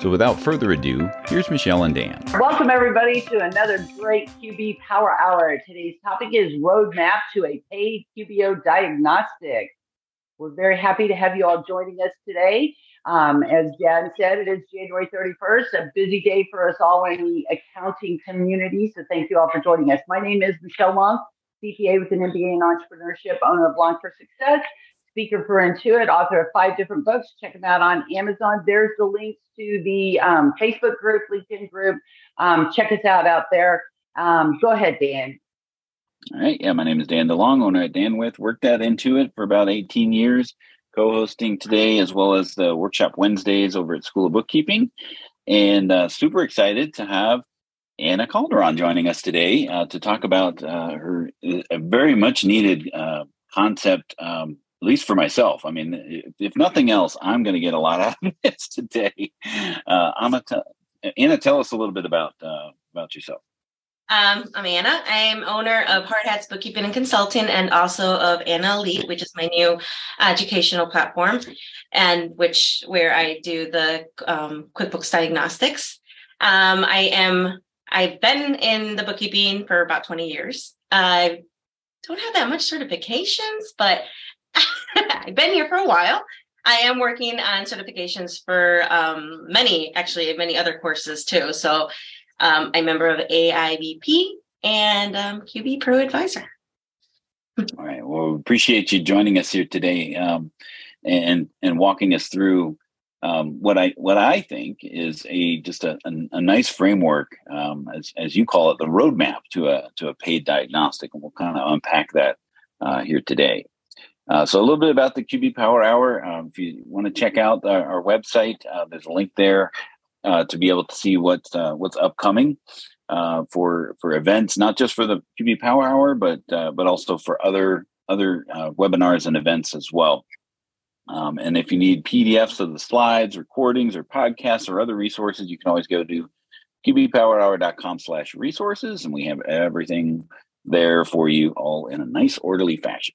So without further ado, here's Michelle and Dan. Welcome everybody to another great QB Power Hour. Today's topic is roadmap to a paid QBO diagnostic. We're very happy to have you all joining us today. Um, as Dan said, it is January 31st, a busy day for us all in the accounting community. So thank you all for joining us. My name is Michelle Long, CPA with an MBA in entrepreneurship, owner of Long for Success speaker for Intuit, author of five different books. Check them out on Amazon. There's the links to the um, Facebook group, LinkedIn group. Um, check us out out there. Um, go ahead, Dan. All right. Yeah, my name is Dan DeLong, owner at Dan With. Worked at Intuit for about 18 years, co-hosting today as well as the workshop Wednesdays over at School of Bookkeeping. And uh, super excited to have Anna Calderon joining us today uh, to talk about uh, her uh, very much needed uh, concept um, at least for myself. I mean, if nothing else, I'm going to get a lot out of this today. Uh, I'm a t- Anna. Tell us a little bit about uh, about yourself. Um, I'm Anna. I'm owner of Hard Hats Bookkeeping and Consulting, and also of Anna Elite, which is my new educational platform, and which where I do the um, QuickBooks diagnostics. Um, I am. I've been in the bookkeeping for about 20 years. I don't have that much certifications, but I've been here for a while. I am working on certifications for um, many, actually, many other courses too. So um, I'm a member of AIBP and um, QB Pro Advisor. All right. Well, appreciate you joining us here today um, and and walking us through um, what I what I think is a just a, a, a nice framework, um, as as you call it, the roadmap to a to a paid diagnostic, and we'll kind of unpack that uh, here today. Uh, so a little bit about the QB Power Hour. Um, if you want to check out our, our website, uh, there's a link there uh, to be able to see what uh, what's upcoming uh, for for events, not just for the QB Power Hour, but uh, but also for other other webinars and events as well. Um, and if you need PDFs of the slides, recordings, or podcasts, or other resources, you can always go to qbpowerhour.com slash resources, and we have everything there for you all in a nice orderly fashion.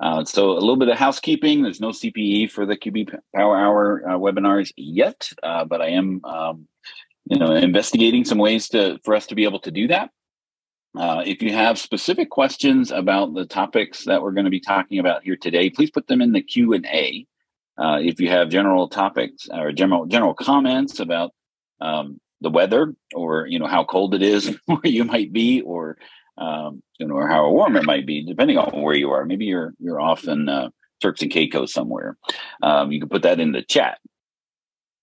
Uh, so a little bit of housekeeping. There's no CPE for the QB Power Hour uh, webinars yet, uh, but I am, um, you know, investigating some ways to for us to be able to do that. Uh, if you have specific questions about the topics that we're going to be talking about here today, please put them in the Q and A. Uh, if you have general topics or general general comments about um, the weather, or you know how cold it is where you might be, or um, you know, or how warm it might be, depending on where you are. Maybe you're you're off in uh, Turks and Caicos somewhere. Um, you can put that in the chat.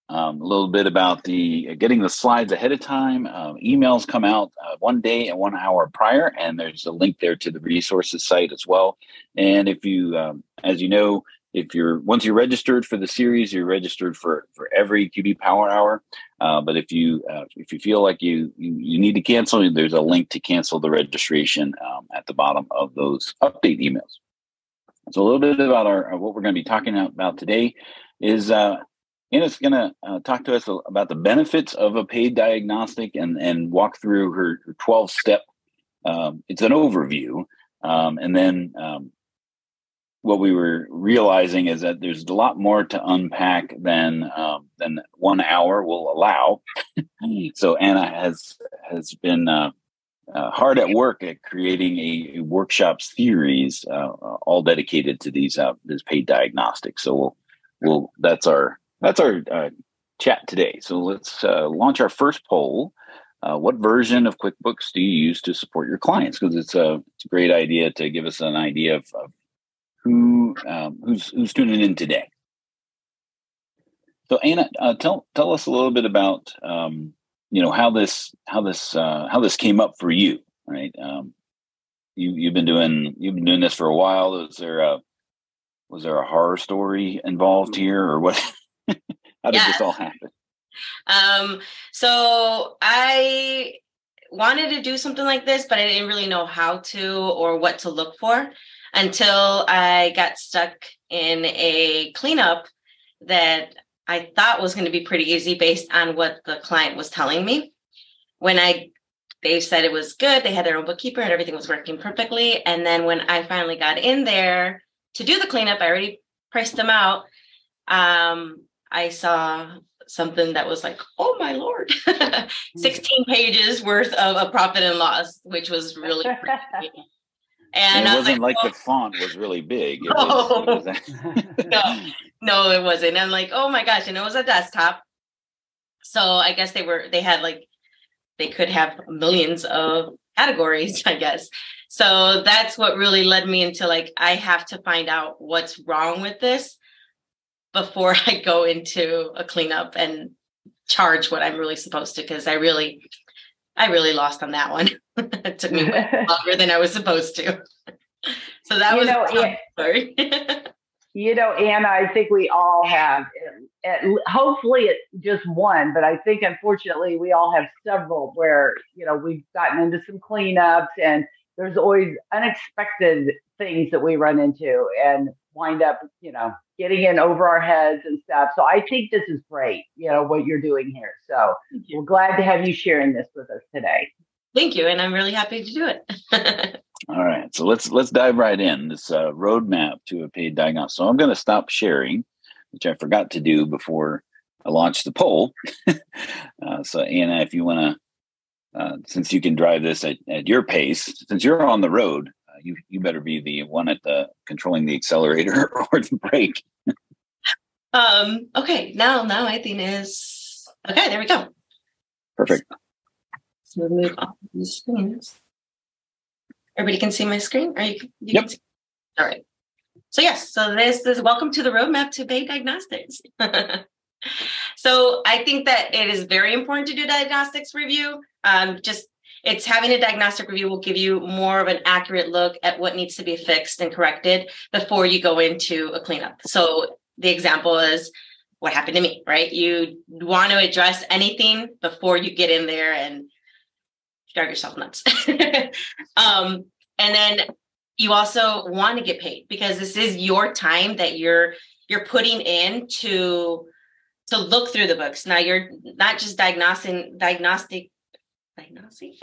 Um, a little bit about the uh, getting the slides ahead of time. Uh, emails come out uh, one day and one hour prior, and there's a link there to the resources site as well. And if you, um, as you know, if you're once you're registered for the series, you're registered for for every QB Power Hour. Uh, but if you uh, if you feel like you, you, you need to cancel, there's a link to cancel the registration um, at the bottom of those update emails. So a little bit about our what we're going to be talking about today is uh, Anna's going to uh, talk to us about the benefits of a paid diagnostic and and walk through her, her 12 step. Um, it's an overview, um, and then um, what we were realizing is that there's a lot more to unpack than um, than one hour will allow. so Anna has has been uh, uh, hard at work at creating a, a workshop series, uh, all dedicated to these uh, this paid diagnostics. So we'll, we'll that's our that's our uh, chat today. So let's uh, launch our first poll. what version of QuickBooks do you use to support your clients? Because it's a it's a great idea to give us an idea of, of who um, who's who's tuning in today. So Anna, uh, tell tell us a little bit about um, you know how this how this uh, how this came up for you, right? Um, you you've been doing you've been doing this for a while. Was there a was there a horror story involved here, or what? how did yeah. this all happen? Um, so I wanted to do something like this, but I didn't really know how to or what to look for. Until I got stuck in a cleanup that I thought was going to be pretty easy based on what the client was telling me. When I they said it was good, they had their own bookkeeper and everything was working perfectly. And then when I finally got in there to do the cleanup, I already priced them out. Um, I saw something that was like, oh my lord, 16 pages worth of a profit and loss, which was really and, and it wasn't like, like oh. the font was really big. It was, it was no, no, it wasn't. I'm like, oh my gosh, and it was a desktop. So I guess they were they had like they could have millions of categories, I guess. So that's what really led me into like I have to find out what's wrong with this before I go into a cleanup and charge what I'm really supposed to because I really I really lost on that one. it took me longer than I was supposed to. So that you was know, yeah. sorry. you know, Anna, I think we all have, hopefully it's just one, but I think unfortunately we all have several where, you know, we've gotten into some cleanups and there's always unexpected things that we run into and wind up, you know, getting in over our heads and stuff. So I think this is great, you know, what you're doing here. So we're glad to have you sharing this with us today. Thank you. And I'm really happy to do it. All right. So let's let's dive right in. This uh, roadmap to a paid diagnostic. So I'm going to stop sharing, which I forgot to do before I launched the poll. uh, so Anna, if you want to, uh, since you can drive this at, at your pace, since you're on the road, you you better be the one at the controlling the accelerator or the brake. um. Okay. Now, now I think is okay. There we go. Perfect. So we move off the screens. Everybody can see my screen. Are you? you yep. All right. So yes. So this is welcome to the roadmap to Paid Diagnostics. so I think that it is very important to do diagnostics review. Um, just it's having a diagnostic review will give you more of an accurate look at what needs to be fixed and corrected before you go into a cleanup. So the example is what happened to me, right? You want to address anything before you get in there and drive yourself nuts. um, and then you also want to get paid because this is your time that you're you're putting in to to look through the books. Now you're not just diagnosing diagnostic diagnosing.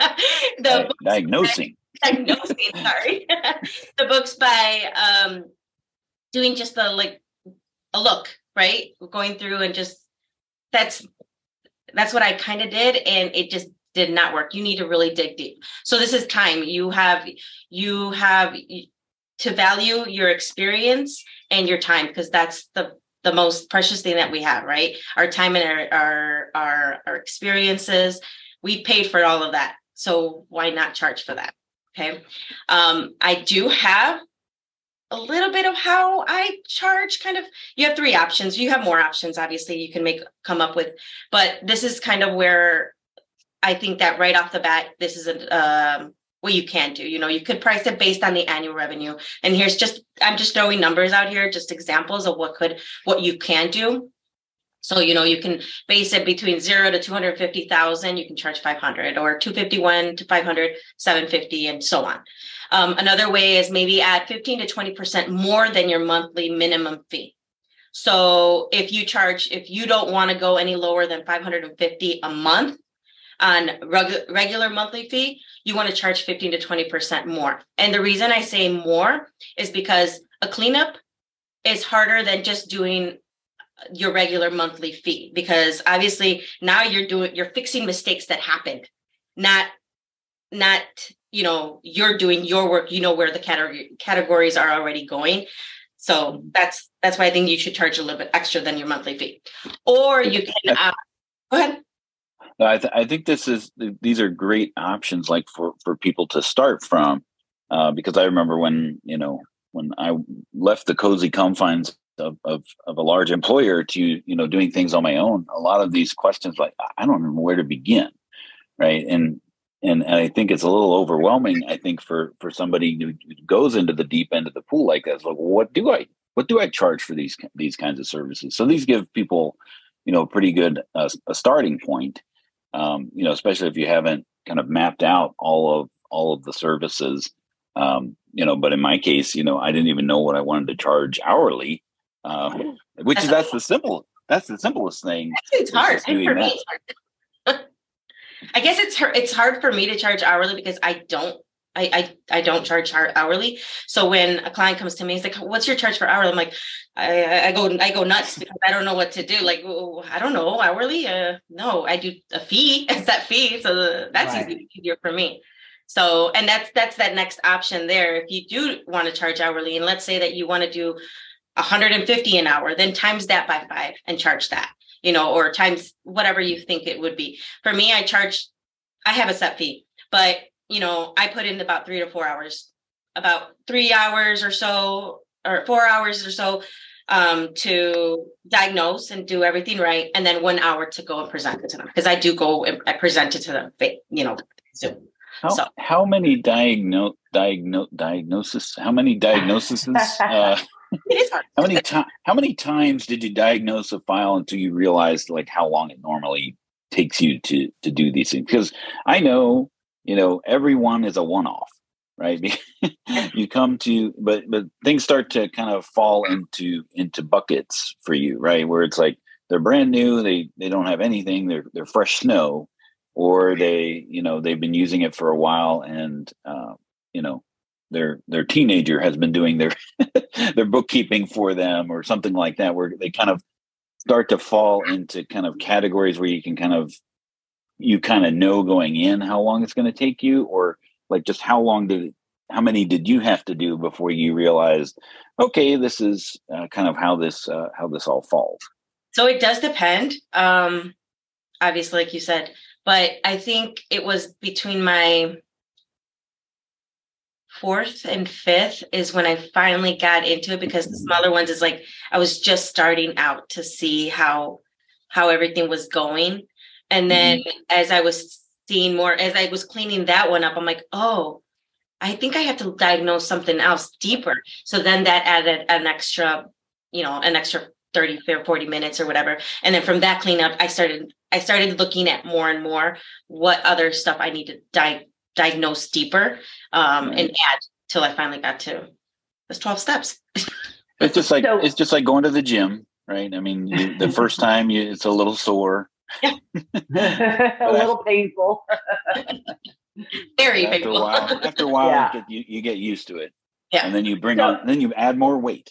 the diagnosing. By, diagnosing, sorry. the books by um doing just the like a look, right? Going through and just that's that's what I kind of did and it just did not work. You need to really dig deep. So this is time. You have you have to value your experience and your time because that's the the most precious thing that we have, right? Our time and our our our, our experiences we paid for all of that. So why not charge for that? Okay. Um, I do have a little bit of how I charge kind of you have three options. You have more options, obviously, you can make come up with, but this is kind of where I think that right off the bat, this is a um, what you can do. You know, you could price it based on the annual revenue. And here's just I'm just throwing numbers out here, just examples of what could what you can do. So, you know, you can base it between zero to 250,000, you can charge 500 or 251 to 500, 750 and so on. Um, another way is maybe add 15 to 20% more than your monthly minimum fee. So if you charge, if you don't want to go any lower than 550 a month on reg- regular monthly fee, you want to charge 15 to 20% more. And the reason I say more is because a cleanup is harder than just doing your regular monthly fee because obviously now you're doing you're fixing mistakes that happened. Not not you know you're doing your work you know where the category categories are already going. So that's that's why i think you should charge a little bit extra than your monthly fee. Or you can uh, go ahead. I, th- I think this is these are great options like for for people to start from uh, because i remember when you know when i left the cozy confines of, of, of a large employer to you know doing things on my own a lot of these questions like i don't know where to begin right? And and, and i think it's a little overwhelming i think for for somebody who goes into the deep end of the pool like that. Like what do i what do i charge for these these kinds of services? So these give people you know a pretty good uh, a starting point um, you know especially if you haven't kind of mapped out all of all of the services Um, you know, but in my case, you know, I didn't even know what I wanted to charge hourly, uh, which is that's the simple that's the simplest thing. It's hard. for me, it's hard. I guess it's it's hard for me to charge hourly because I don't I, I I don't charge hourly. So when a client comes to me, he's like, "What's your charge for hourly?" I'm like, I, I go I go nuts because I don't know what to do. Like, I don't know hourly. Uh, no, I do a fee. It's that fee, so that's right. easy, easier for me. So, and that's that's that next option there. If you do want to charge hourly, and let's say that you want to do 150 an hour, then times that by five and charge that. You know, or times whatever you think it would be. For me, I charge. I have a set fee, but you know, I put in about three to four hours, about three hours or so, or four hours or so um, to diagnose and do everything right, and then one hour to go and present it to them because I do go and I present it to them, you know, Zoom. How, so. how many diagnose diagnose diagnosis? How many diagnoses? uh, how many times? How many times did you diagnose a file until you realized like how long it normally takes you to to do these things? Because I know you know everyone is a one off right you come to but but things start to kind of fall into into buckets for you right where it's like they're brand new they they don't have anything they're they're fresh snow or they you know they've been using it for a while and uh, you know their their teenager has been doing their their bookkeeping for them or something like that where they kind of start to fall into kind of categories where you can kind of you kind of know going in how long it's going to take you or like just how long did how many did you have to do before you realized okay this is uh, kind of how this uh, how this all falls. So it does depend um obviously like you said but i think it was between my fourth and fifth is when i finally got into it because the smaller ones is like i was just starting out to see how how everything was going and then mm-hmm. as I was seeing more, as I was cleaning that one up, I'm like, oh, I think I have to diagnose something else deeper. So then that added an extra, you know, an extra 30 or 40 minutes or whatever. And then from that cleanup, I started I started looking at more and more what other stuff I need to di- diagnose deeper um, and add till I finally got to those 12 steps. it's just like so, it's just like going to the gym, right? I mean, you, the first time you, it's a little sore. Yeah. a little painful. Very after painful. A while, after a while, yeah. you, get, you, you, get used to it. Yeah. And then you bring so, on, then you add more weight.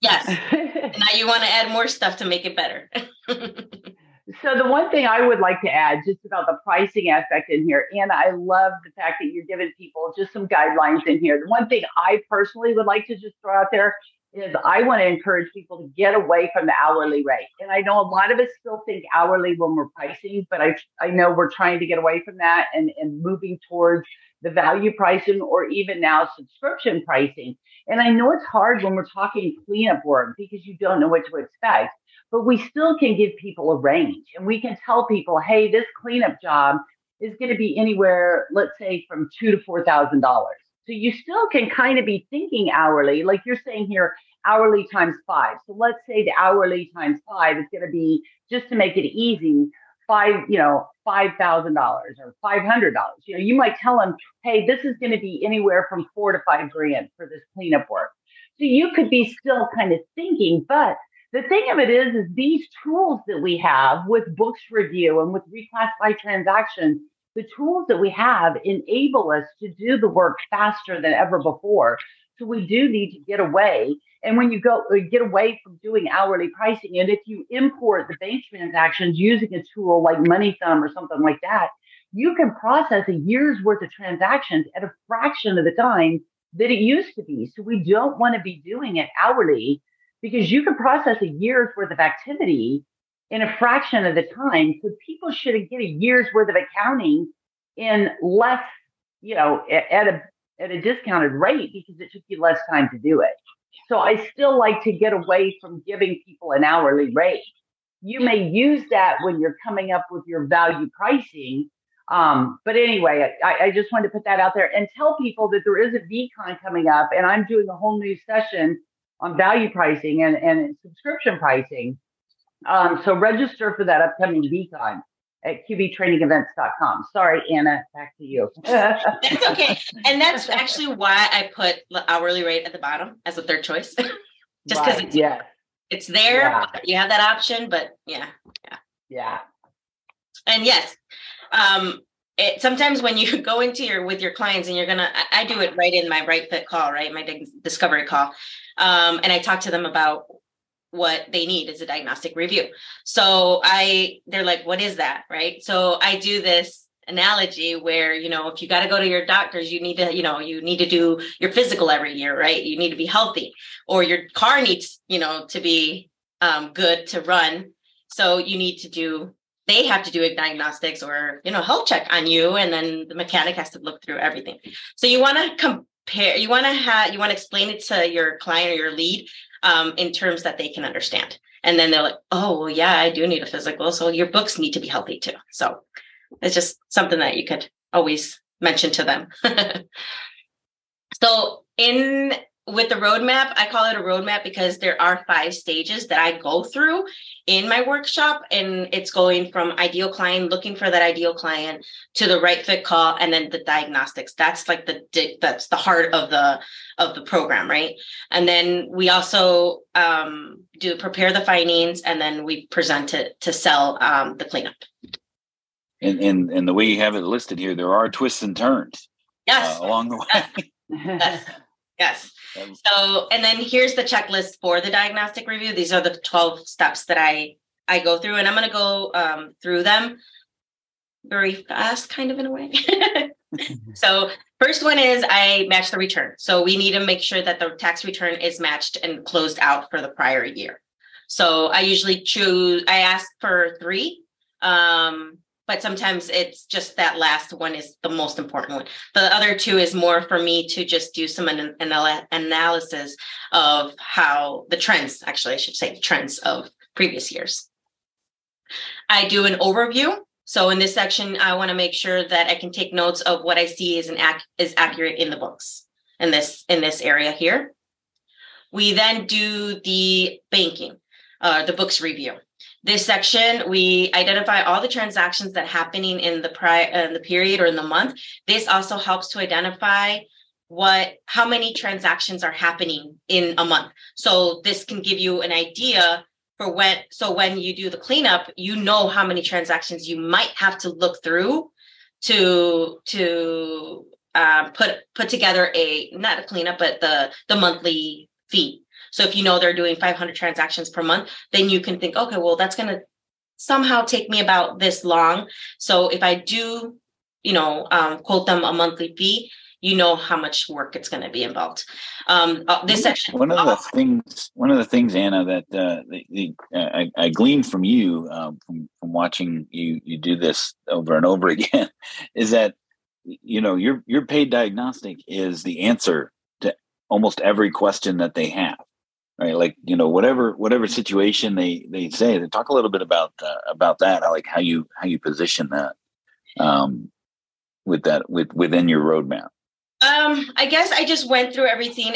yes. now you want to add more stuff to make it better. So the one thing I would like to add just about the pricing aspect in here, and I love the fact that you're giving people just some guidelines in here. The one thing I personally would like to just throw out there is I want to encourage people to get away from the hourly rate. And I know a lot of us still think hourly when we're pricing, but I I know we're trying to get away from that and, and moving towards the value pricing or even now subscription pricing. And I know it's hard when we're talking cleanup work because you don't know what to expect, but we still can give people a range and we can tell people, hey, this cleanup job is going to be anywhere, let's say from two to four thousand dollars. So you still can kind of be thinking hourly, like you're saying here, hourly times five. So let's say the hourly times five is going to be just to make it easy, five, you know, five thousand dollars or five hundred dollars. You know, you might tell them, hey, this is going to be anywhere from four to five grand for this cleanup work. So you could be still kind of thinking, but the thing of it is, is these tools that we have with books review and with reclassify transactions the tools that we have enable us to do the work faster than ever before. So we do need to get away. And when you go uh, get away from doing hourly pricing, and if you import the bank transactions using a tool like MoneyThumb or something like that, you can process a year's worth of transactions at a fraction of the time that it used to be. So we don't want to be doing it hourly because you can process a year's worth of activity in a fraction of the time. So people should get a year's worth of accounting in less, you know, at a at a discounted rate because it took you less time to do it. So I still like to get away from giving people an hourly rate. You may use that when you're coming up with your value pricing. Um, but anyway, I, I just wanted to put that out there and tell people that there is a VCon coming up, and I'm doing a whole new session on value pricing and, and subscription pricing. Um, so register for that upcoming VCon. at qbtrainingevents.com. Sorry, Anna, back to you. that's okay. And that's actually why I put the hourly rate at the bottom as a third choice. Just because right, it's, yeah. it's there. Yeah. You have that option, but yeah. Yeah. Yeah. And yes, um, it, sometimes when you go into your with your clients and you're gonna I, I do it right in my right fit call right my discovery call um, and i talk to them about what they need is a diagnostic review. So i they're like what is that? Right? So i do this analogy where you know if you got to go to your doctors you need to you know you need to do your physical every year right? You need to be healthy. Or your car needs you know to be um, good to run. So you need to do they have to do a diagnostics or you know health check on you and then the mechanic has to look through everything. So you want to compare you want to have you want to explain it to your client or your lead um, in terms that they can understand. And then they're like oh well yeah i do need a physical so your books need to be healthy too. So it's just something that you could always mention to them. So in with the roadmap, I call it a roadmap because there are five stages that I go through in my workshop. And it's going from ideal client, looking for that ideal client to the right fit call and then the diagnostics. That's like the that's the heart of the of the program, right? And then we also um, do prepare the findings and then we present it to sell um, the cleanup. And, and and the way you have it listed here, there are twists and turns. Yes. Uh, along the way. yes. Yes. So, and then here's the checklist for the diagnostic review. These are the 12 steps that I I go through, and I'm going to go um, through them very fast, kind of in a way. so, first one is I match the return. So, we need to make sure that the tax return is matched and closed out for the prior year. So, I usually choose. I ask for three. Um, but sometimes it's just that last one is the most important one. The other two is more for me to just do some an- anal- analysis of how the trends, actually, I should say, trends of previous years. I do an overview. So in this section, I want to make sure that I can take notes of what I see is an ac- is accurate in the books in this in this area here. We then do the banking, uh, the books review this section we identify all the transactions that happening in the prior in the period or in the month. This also helps to identify what how many transactions are happening in a month. So this can give you an idea for when so when you do the cleanup you know how many transactions you might have to look through to to uh, put put together a not a cleanup but the the monthly fee so if you know they're doing 500 transactions per month, then you can think, okay, well, that's going to somehow take me about this long. So if I do, you know, um, quote them a monthly fee, you know how much work it's going to be involved. Um, uh, this section. One of the things, one of the things, Anna, that uh, the, the, I, I, gleaned from you um, from, from watching you you do this over and over again, is that you know your your paid diagnostic is the answer to almost every question that they have right? Like you know whatever whatever situation they they say they talk a little bit about uh, about that I like how you how you position that um with that with within your roadmap. Um i guess i just went through everything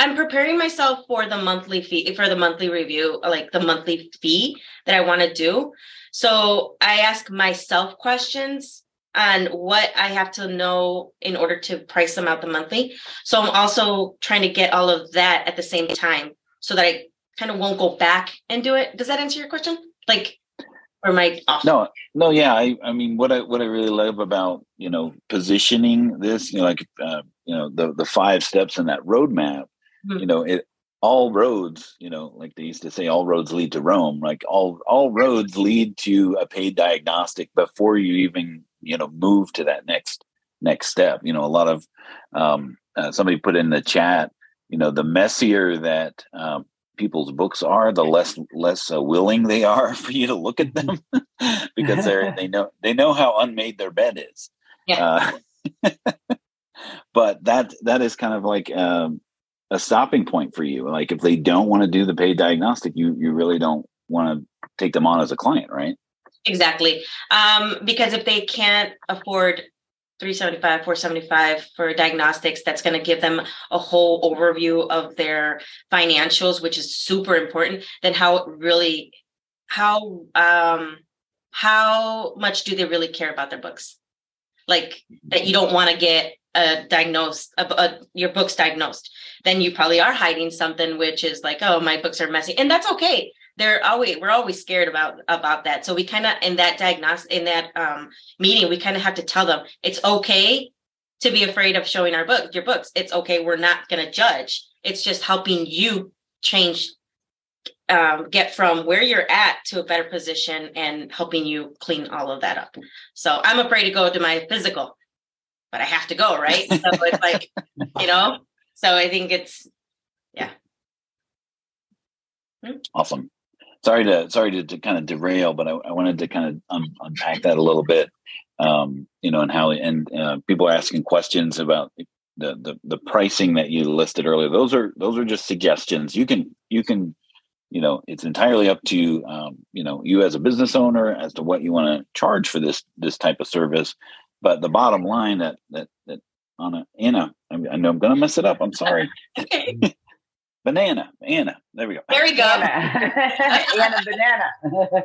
i'm preparing myself for the monthly fee for the monthly review like the monthly fee that i want to do. So i ask myself questions and what I have to know in order to price them out the monthly. So I'm also trying to get all of that at the same time so that I kind of won't go back and do it. Does that answer your question? Like, or my off? No, no, yeah. I, I mean, what I what I really love about you know positioning this, you know, like uh, you know the the five steps in that roadmap. Mm-hmm. You know, it all roads, you know, like they used to say, all roads lead to Rome. Like all all roads lead to a paid diagnostic before you even you know move to that next next step. You know a lot of um, uh, somebody put in the chat you know the messier that um, people's books are the less less uh, willing they are for you to look at them because they're they know they know how unmade their bed is. Yeah. Uh, but that that is kind of like um, a stopping point for you. Like if they don't want to do the paid diagnostic you you really don't want to take them on as a client right Exactly. Um, because if they can't afford 375 475 for diagnostics that's going to give them a whole overview of their financials which is super important then how really how um how much do they really care about their books? Like that you don't want to get a diagnosed, a, a, your book's diagnosed. Then you probably are hiding something, which is like, oh, my books are messy, and that's okay. They're always we're always scared about about that. So we kind of in that diagnosis in that um, meeting, we kind of have to tell them it's okay to be afraid of showing our book, your books. It's okay. We're not going to judge. It's just helping you change um, get from where you're at to a better position and helping you clean all of that up. So I'm afraid to go to my physical, but I have to go, right? So it's like, you know, so I think it's, yeah. Hmm? Awesome. Sorry to sorry to, to kind of derail, but I, I wanted to kind of un- unpack that a little bit. Um, you know, and how and uh, people asking questions about the, the the pricing that you listed earlier. Those are those are just suggestions. You can you can you know it's entirely up to um, you know you as a business owner as to what you want to charge for this this type of service but the bottom line that that that Anna Anna I know I'm gonna mess it up I'm sorry. banana Anna there we go. There we go. Anna banana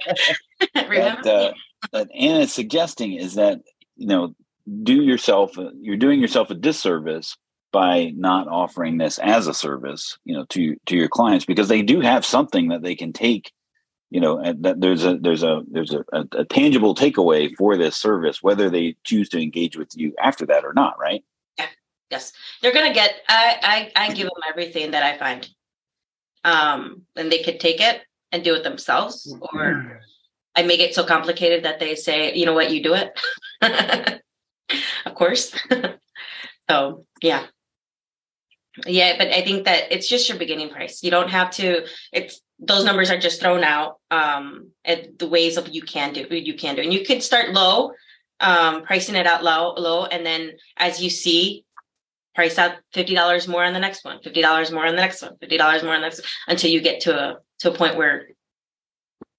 that, uh, that Anna is suggesting is that you know do yourself you're doing yourself a disservice by not offering this as a service, you know, to to your clients because they do have something that they can take, you know, that there's a there's a there's a, a, a tangible takeaway for this service, whether they choose to engage with you after that or not, right? Yes, they're gonna get. I I I give them everything that I find, um, and they could take it and do it themselves, or I make it so complicated that they say, you know what, you do it. of course. so yeah yeah but i think that it's just your beginning price you don't have to it's those numbers are just thrown out um at the ways of you can do you can do and you could start low um pricing it out low low and then as you see price out $50 more on the next one $50 more on the next one $50 more on the next one, until you get to a to a point where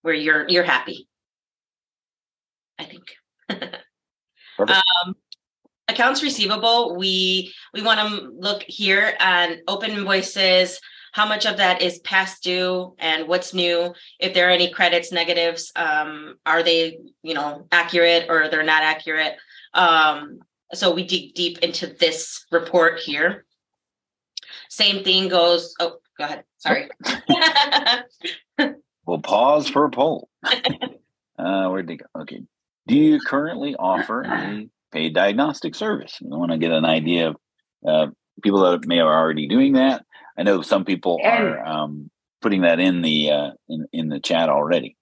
where you're you're happy i think um accounts receivable, we we want to look here at open invoices, how much of that is past due and what's new. If there are any credits, negatives, um, are they you know accurate or they're not accurate? Um, so we dig deep into this report here. Same thing goes. Oh, go ahead. Sorry. we'll pause for a poll. Uh, where'd they go? Okay. Do you currently offer a paid diagnostic service. I want to get an idea of uh, people that may are already doing that. I know some people are um, putting that in the uh, in in the chat already.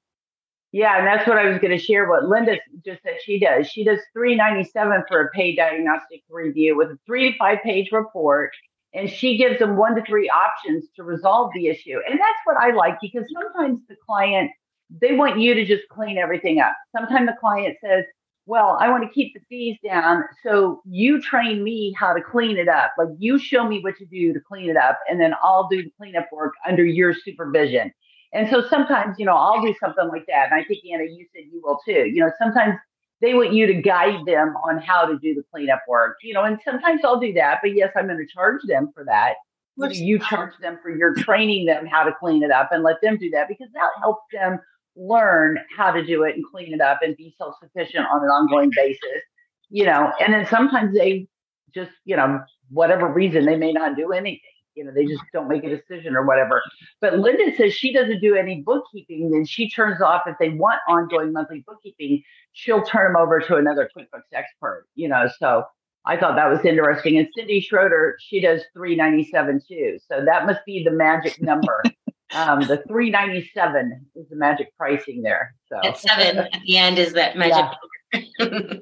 Yeah, and that's what I was going to share. What Linda just said she does. She does three ninety seven for a paid diagnostic review with a three to five page report, and she gives them one to three options to resolve the issue. And that's what I like because sometimes the client they want you to just clean everything up. Sometimes the client says, well, I want to keep the fees down. So you train me how to clean it up. Like you show me what to do to clean it up, and then I'll do the cleanup work under your supervision. And so sometimes, you know, I'll do something like that. And I think, Anna, you said you will too. You know, sometimes they want you to guide them on how to do the cleanup work, you know, and sometimes I'll do that. But yes, I'm going to charge them for that. You charge them for your training them how to clean it up and let them do that because that helps them learn how to do it and clean it up and be self sufficient on an ongoing basis, you know. And then sometimes they just, you know, whatever reason, they may not do anything. You know, they just don't make a decision or whatever. But Linda says she doesn't do any bookkeeping, and she turns off if they want ongoing monthly bookkeeping, she'll turn them over to another QuickBooks expert, you know. So I thought that was interesting. And Cindy Schroeder, she does 397 too. So that must be the magic number um, the 397 is the magic pricing there. So at seven at the end is that magic. Yeah.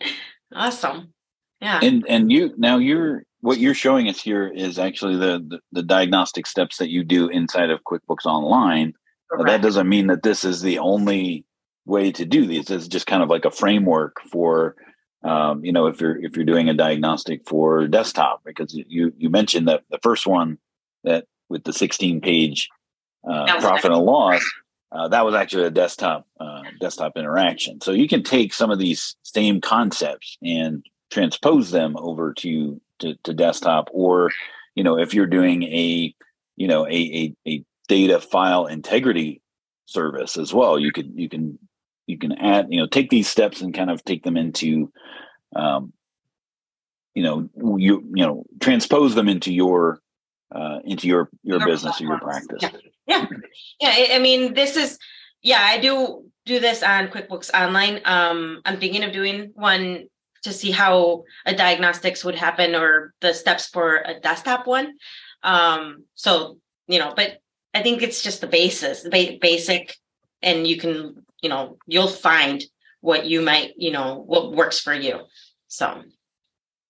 awesome. Yeah. And and you now you're what you're showing us here is actually the, the, the diagnostic steps that you do inside of QuickBooks Online. That doesn't mean that this is the only way to do these. It's just kind of like a framework for um, you know if you're if you're doing a diagnostic for desktop because you you mentioned that the first one that with the 16 page uh, profit and loss, uh, that was actually a desktop uh, desktop interaction. So you can take some of these same concepts and transpose them over to, to, to desktop, or you know if you're doing a you know a, a, a data file integrity service as well, you could you can you can add you know take these steps and kind of take them into um, you know you you know transpose them into your uh, into your your, your business or your practice. Yeah. yeah. Yeah i mean this is yeah i do do this on quickbooks online. Um i'm thinking of doing one to see how a diagnostics would happen or the steps for a desktop one. Um so you know but i think it's just the basis the basic and you can you know you'll find what you might you know what works for you so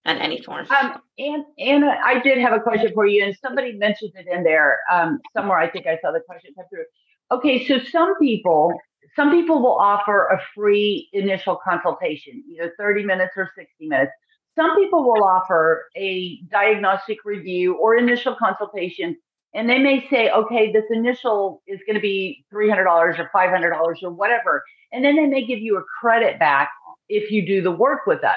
in any form. Um and anna i did have a question for you and somebody mentioned it in there um somewhere i think i saw the question come through. Okay so some people some people will offer a free initial consultation either 30 minutes or 60 minutes some people will offer a diagnostic review or initial consultation and they may say, okay, this initial is going to be $300 or $500 or whatever. And then they may give you a credit back if you do the work with us.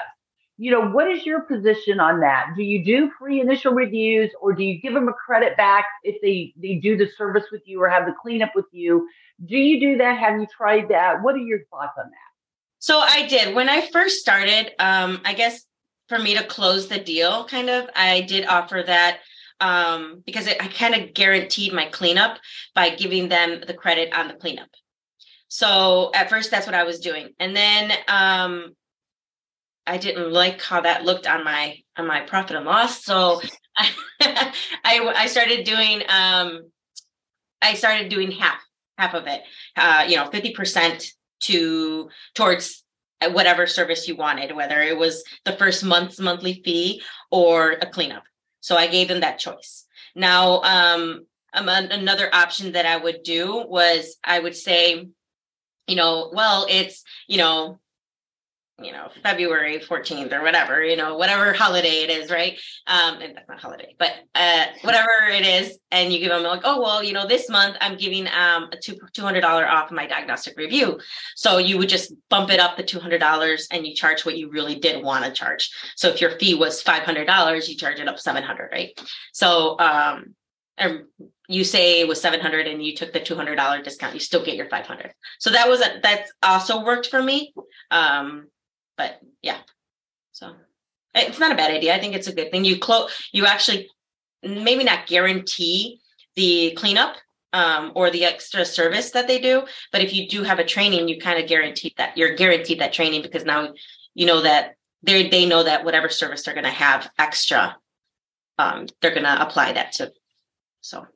You know, what is your position on that? Do you do free initial reviews or do you give them a credit back if they, they do the service with you or have the cleanup with you? Do you do that? Have you tried that? What are your thoughts on that? So I did. When I first started, um, I guess for me to close the deal, kind of, I did offer that um, because it, I kind of guaranteed my cleanup by giving them the credit on the cleanup. So at first, that's what I was doing, and then um, I didn't like how that looked on my on my profit and loss. So I I, started doing um, I started doing half half of it. Uh, you know, fifty percent to towards whatever service you wanted, whether it was the first month's monthly fee or a cleanup. So I gave them that choice. Now, um, um, another option that I would do was I would say, you know, well, it's, you know, you know february 14th or whatever you know whatever holiday it is right? Um and that's not holiday but uh whatever it is and you give them like oh well you know this month i'm giving um a two, $200 off my diagnostic review. So you would just bump it up the $200 and you charge what you really did want to charge. So if your fee was $500 you charge it up 700 right? So um you say it was 700 and you took the $200 discount you still get your 500 so that was a that also worked for me. Um but yeah. So it's not a bad idea. I think it's a good thing. You close you actually maybe not guarantee the cleanup um, or the extra service that they do but if you do have a training you kind of guarantee that you're guaranteed that training because now you know that they they know that whatever service they're going to have extra um, they're going to apply that to. So.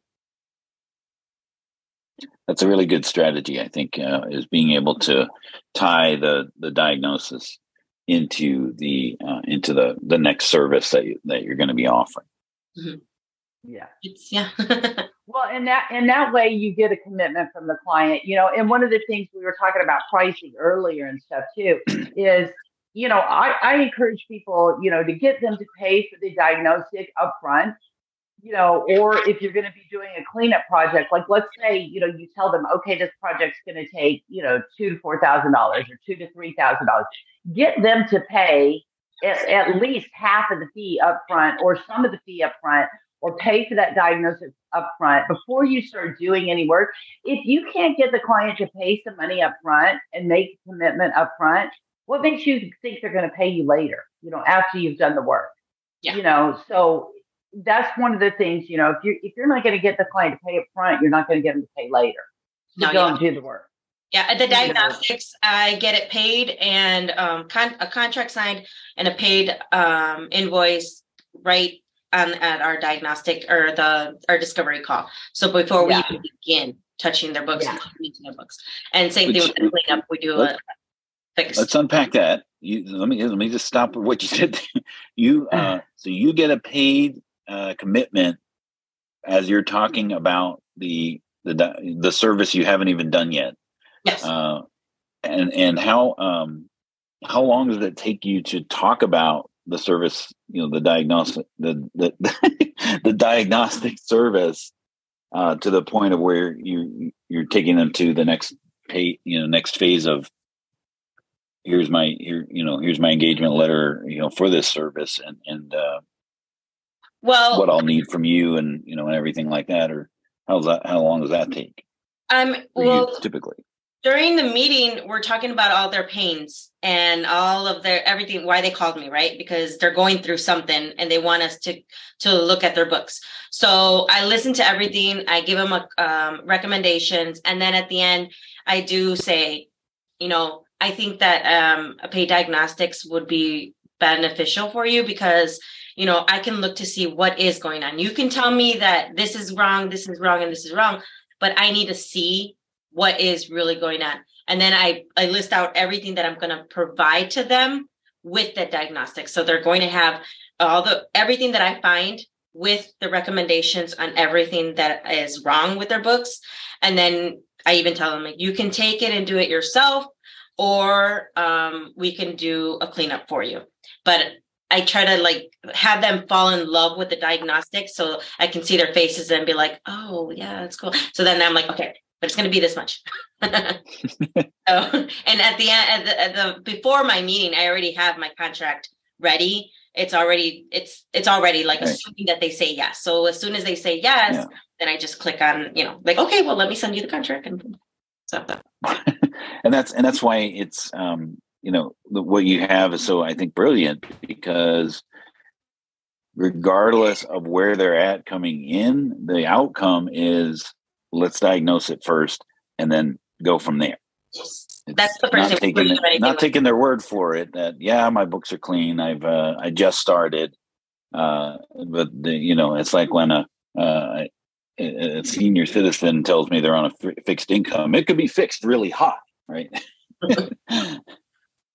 That's a really good strategy i think uh, is being able to tie the the diagnosis into the uh, into the the next service that you, that you're going to be offering. Mm-hmm. Yeah, it's yeah. well, and that and that way you get a commitment from the client, you know. And one of the things we were talking about pricing earlier and stuff too is, you know, I, I encourage people, you know, to get them to pay for the diagnostic upfront you know, or if you're going to be doing a cleanup project, like let's say, you know, you tell them, okay, this project's going to take, you know, two to four thousand dollars or two to three thousand dollars get them to pay at, at, least half of the fee up front or some of the fee up front or pay for that diagnosis up front before you start doing any work. If you can't get the client to pay some money up front and make a commitment up front, what makes you think they're going to pay you later, you know, after you've done the work? Yeah. You know, so that's one of the things, you know, if you if you're not going to get the client to pay up front, you're not going to get them to pay later. So no, don't yeah. do the work. Yeah, the diagnostics, I get it paid and um, con- a contract signed and a paid um, invoice right on at our diagnostic or the our discovery call. So before we even begin touching their books yeah. and their books, and same Which, thing with the cleanup, we do a fix. Let's unpack that. You let me let me just stop what you said. you uh, so you get a paid uh, commitment as you're talking about the the the service you haven't even done yet. Yes. Uh, and and how um, how long does it take you to talk about the service? You know, the diagnostic the the the diagnostic service uh, to the point of where you you're taking them to the next pay you know next phase of here's my here you know here's my engagement letter you know for this service and and uh, well what I'll need from you and you know and everything like that or how's that how long does that take? Um well typically during the meeting, we're talking about all their pains and all of their everything, why they called me, right? Because they're going through something and they want us to to look at their books. So I listen to everything. I give them a, um, recommendations, and then at the end, I do say, you know, I think that um, a paid diagnostics would be beneficial for you because you know I can look to see what is going on. You can tell me that this is wrong, this is wrong, and this is wrong, but I need to see what is really going on. And then I, I list out everything that I'm going to provide to them with the diagnostic. So they're going to have all the everything that I find with the recommendations on everything that is wrong with their books. And then I even tell them like you can take it and do it yourself, or um, we can do a cleanup for you. But I try to like have them fall in love with the diagnostic so I can see their faces and be like, oh yeah, that's cool. So then I'm like, okay, but it's going to be this much. so, and at the end, at the, at the before my meeting, I already have my contract ready. It's already it's it's already like right. assuming that they say yes. So as soon as they say yes, yeah. then I just click on you know like okay, well let me send you the contract and so. and that's and that's why it's um you know what you have is so I think brilliant because regardless of where they're at coming in, the outcome is let's diagnose it first and then go from there. Yes. That's the first not taking, not taking their word for it that yeah my books are clean I've uh, I just started uh, but the, you know it's like when a, uh, a senior citizen tells me they're on a f- fixed income it could be fixed really hot right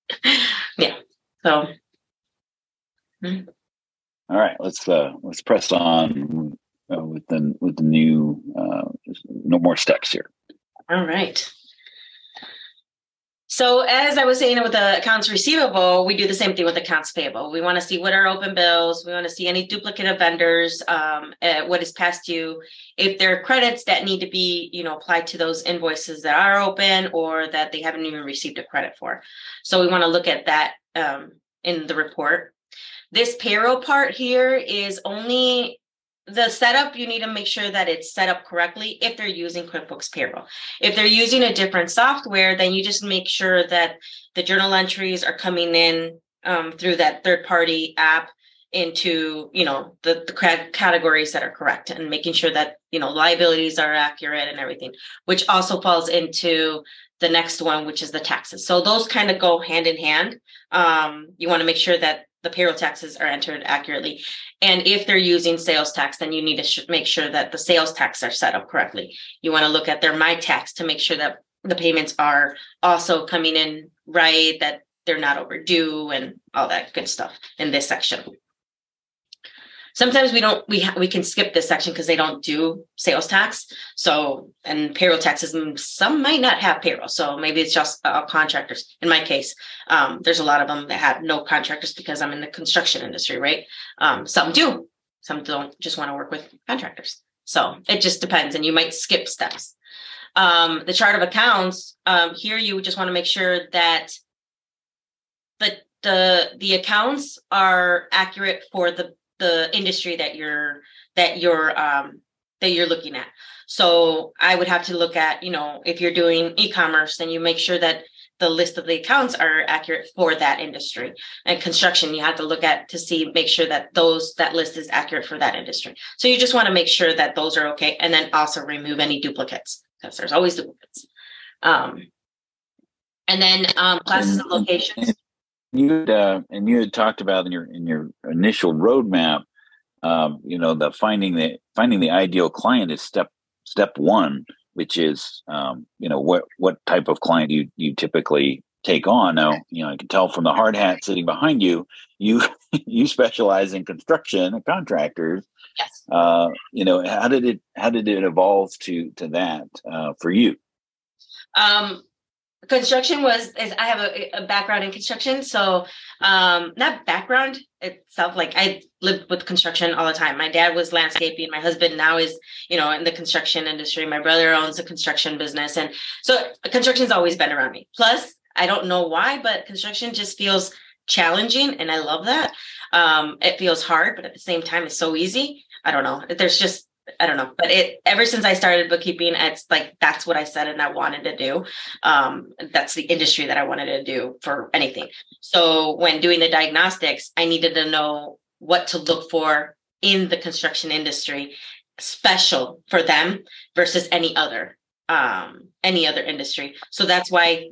yeah so hmm. all right let's uh let's press on uh, with the with the new uh, no more steps here. All right. So as I was saying with the accounts receivable, we do the same thing with accounts payable. We want to see what are open bills. We want to see any duplicate of vendors, um, what is past due. If there are credits that need to be, you know, applied to those invoices that are open or that they haven't even received a credit for. So we want to look at that um, in the report. This payroll part here is only the setup you need to make sure that it's set up correctly if they're using quickbooks payroll. If they're using a different software then you just make sure that the journal entries are coming in um, through that third party app into you know the, the categories that are correct and making sure that you know liabilities are accurate and everything which also falls into the next one which is the taxes. So those kind of go hand in hand. Um, you want to make sure that the payroll taxes are entered accurately. And if they're using sales tax, then you need to sh- make sure that the sales tax are set up correctly. You want to look at their my tax to make sure that the payments are also coming in right, that they're not overdue, and all that good stuff in this section sometimes we don't we ha- we can skip this section because they don't do sales tax. So and payroll taxes mm, some might not have payroll so maybe it's just uh, contractors. In my case um, there's a lot of them that have no contractors because i'm in the construction industry right? Um, some do some don't just want to work with contractors. So it just depends and you might skip steps. Um, the chart of accounts um, here you just want to make sure that the the the accounts are accurate for the the industry that you're that you're um that you're looking at. So i would have to look at you know if you're doing e-commerce then you make sure that the list of the accounts are accurate for that industry. And construction you have to look at to see make sure that those that list is accurate for that industry. So you just want to make sure that those are okay and then also remove any duplicates because there's always duplicates. Um, and then um, classes and locations you had, uh, and you had talked about in your in your initial roadmap, um, you know, the finding the finding the ideal client is step step one, which is um, you know what what type of client you you typically take on. Now, you know, I can tell from the hard hat sitting behind you, you you specialize in construction and contractors. Yes. Uh, you know, how did it how did it evolve to to that uh, for you? Um, construction was is i have a, a, background in construction so um not background itself like i lived with construction all the time. My dad was landscaping my husband now is you know in the construction industry my brother owns a construction business and so construction's always been around me. Plus i don't know why but construction just feels challenging and i love that. Um it feels hard but at the same time it's so easy. I don't know there's just I don't know, but it ever since I started bookkeeping, it's like that's what I said and I wanted to do. Um, that's the industry that I wanted to do for anything. So when doing the diagnostics, I needed to know what to look for in the construction industry, special for them versus any other um, any other industry. So that's why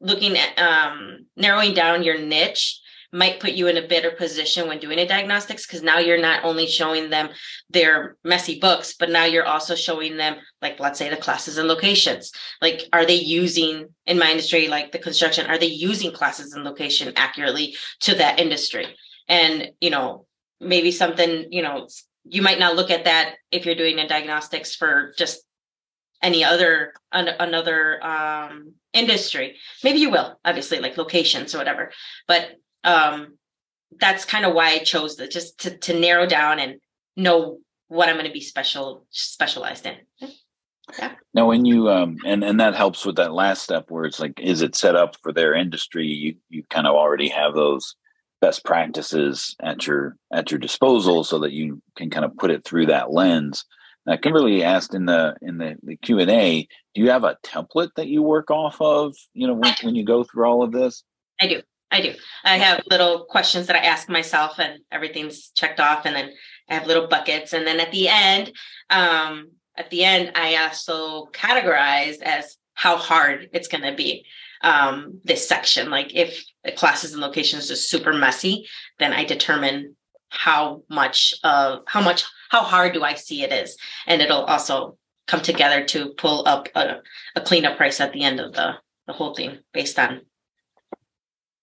looking at um, narrowing down your niche might put you in a better position when doing a diagnostics because now you're not only showing them their messy books but now you're also showing them like let's say the classes and locations. Like are they using in my industry like the construction are they using classes and location accurately to that industry? And you know maybe something you know you might not look at that if you're doing a diagnostics for just any other an, another um industry. Maybe you will obviously like locations or whatever. But um, that's kind of why I chose the just to, to narrow down and know what I'm going to be special specialized in. Yeah. Now, when you um, and and that helps with that last step where it's like, is it set up for their industry? You you kind of already have those best practices at your at your disposal, so that you can kind of put it through that lens. Now, Kimberly asked in the in the, the Q and A, do you have a template that you work off of? You know, when, when you go through all of this. I do. I do. I have little questions that I ask myself, and everything's checked off. And then I have little buckets. And then at the end, um, at the end, I also categorize as how hard it's going to be. Um, this section, like if the classes and locations is super messy, then I determine how much of how much how hard do I see it is, and it'll also come together to pull up a, a cleanup price at the end of the the whole thing based on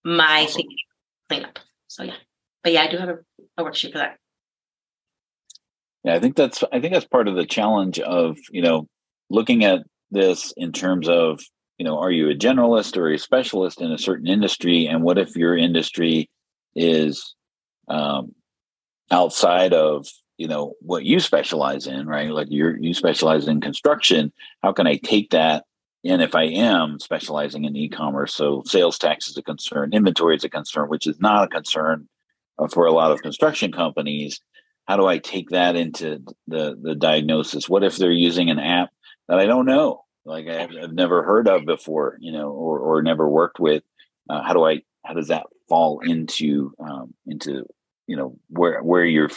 my awesome. cleanup. So yeah, but yeah, I do have a, a worksheet for that. Yeah, I think that's I think that's part of the challenge of you know looking at this in terms of you know are you a generalist or a specialist in a certain industry, and what if your industry is um, outside of you know what you specialize in, right? Like you're you specialize in construction. How can I take that and if I am specializing in e-commerce, so sales tax is a concern, inventory is a concern, which is not a concern uh, for a lot of construction companies. How do I take that into the the diagnosis? What if they're using an app that I don't know, like I've, I've never heard of before, you know, or or never worked with? Uh, how do I how does that fall into um, into you know where where your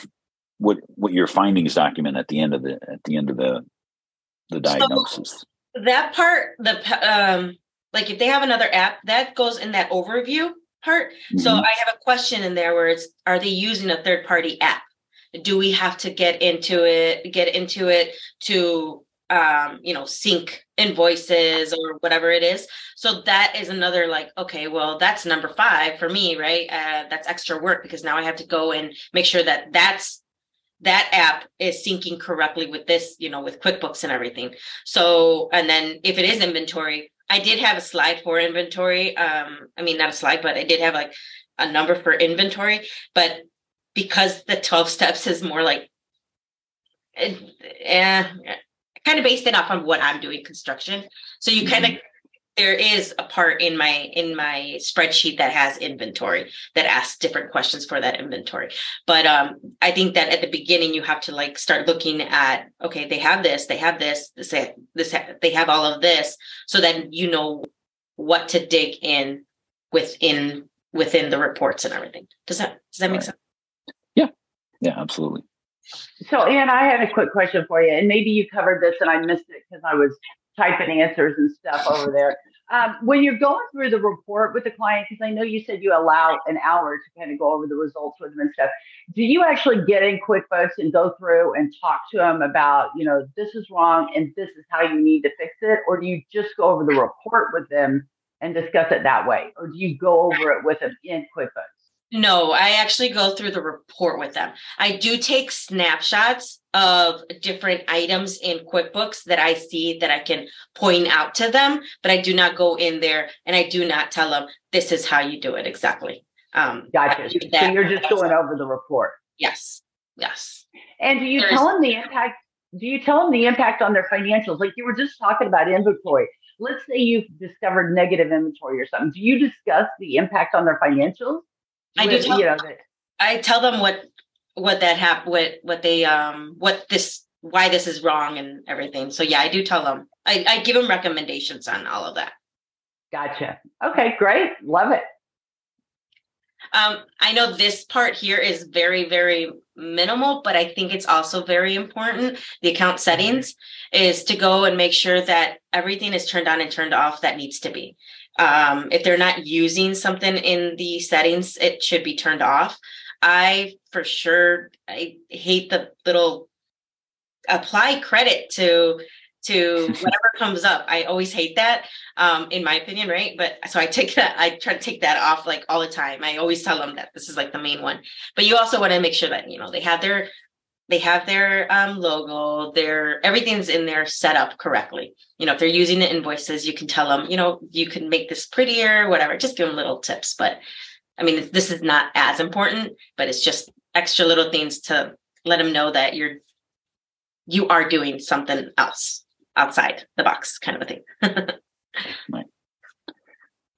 what what your findings document at the end of the at the end of the the diagnosis? So- that part the um like if they have another app that goes in that overview part. Mm-hmm. so i have a question in there where it's are they using a third party app? Do we have to get into it get into it to um you know sync invoices or whatever it is? So that is another like okay well that's number five for me right? Uh, that's extra work because now i have to go and make sure that that's that app is syncing correctly with this, you know, with QuickBooks and everything. So, and then if it is inventory, I did have a slide for inventory. Um, I mean, not a slide, but I did have like a number for inventory. But because the 12 steps is more like, eh, eh kind of based it off of what I'm doing construction. So you kind of mm-hmm there is a part in my in my spreadsheet that has inventory that asks different questions for that inventory. But um i think that at the beginning you have to like start looking at okay they have this they have this this this they have all of this. So that you know what to dig in within within the reports and everything. Does that does that make right. sense? Yeah. Yeah absolutely. So anna i had a quick question for you and maybe you covered this and i missed it because i was typing answers and stuff over there. Um, when you're going through the report with the client, because I know you said you allow an hour to kind of go over the results with them and stuff, do you actually get in QuickBooks and go through and talk to them about, you know, this is wrong and this is how you need to fix it? Or do you just go over the report with them and discuss it that way? Or do you go over it with them in QuickBooks? No, I actually go through the report with them. I do take snapshots of different items in QuickBooks that I see that I can point out to them, but I do not go in there and I do not tell them this is how you do it exactly. Um, gotcha. So you're just going over the report. Yes. Yes. And do you There's, tell them the impact? Do you tell them the impact on their financials? Like you were just talking about inventory. Let's say you've discovered negative inventory or something. Do you discuss the impact on their financials? I do. Tell, you know, I tell them what what that happened, what what they um what this why this is wrong and everything. So yeah, I do tell them. I, I give them recommendations on all of that. Gotcha. Okay, great. Love it. Um, I know this part here is very, very minimal, but I think it's also very important. The account settings is to go and make sure that everything is turned on and turned off that needs to be. Um, if they're not using something in the settings, it should be turned off. I for sure I hate the little apply credit to to whatever comes up. I always hate that, um, in my opinion, right? But so I take that, I try to take that off like all the time. I always tell them that this is like the main one. But you also want to make sure that you know they have their they have their um, logo, their everything's in there set up correctly. You know, if they're using the invoices, you can tell them, you know, you can make this prettier, whatever. Just give them little tips. But I mean, this is not as important, but it's just extra little things to let them know that you're you are doing something else outside the box kind of a thing.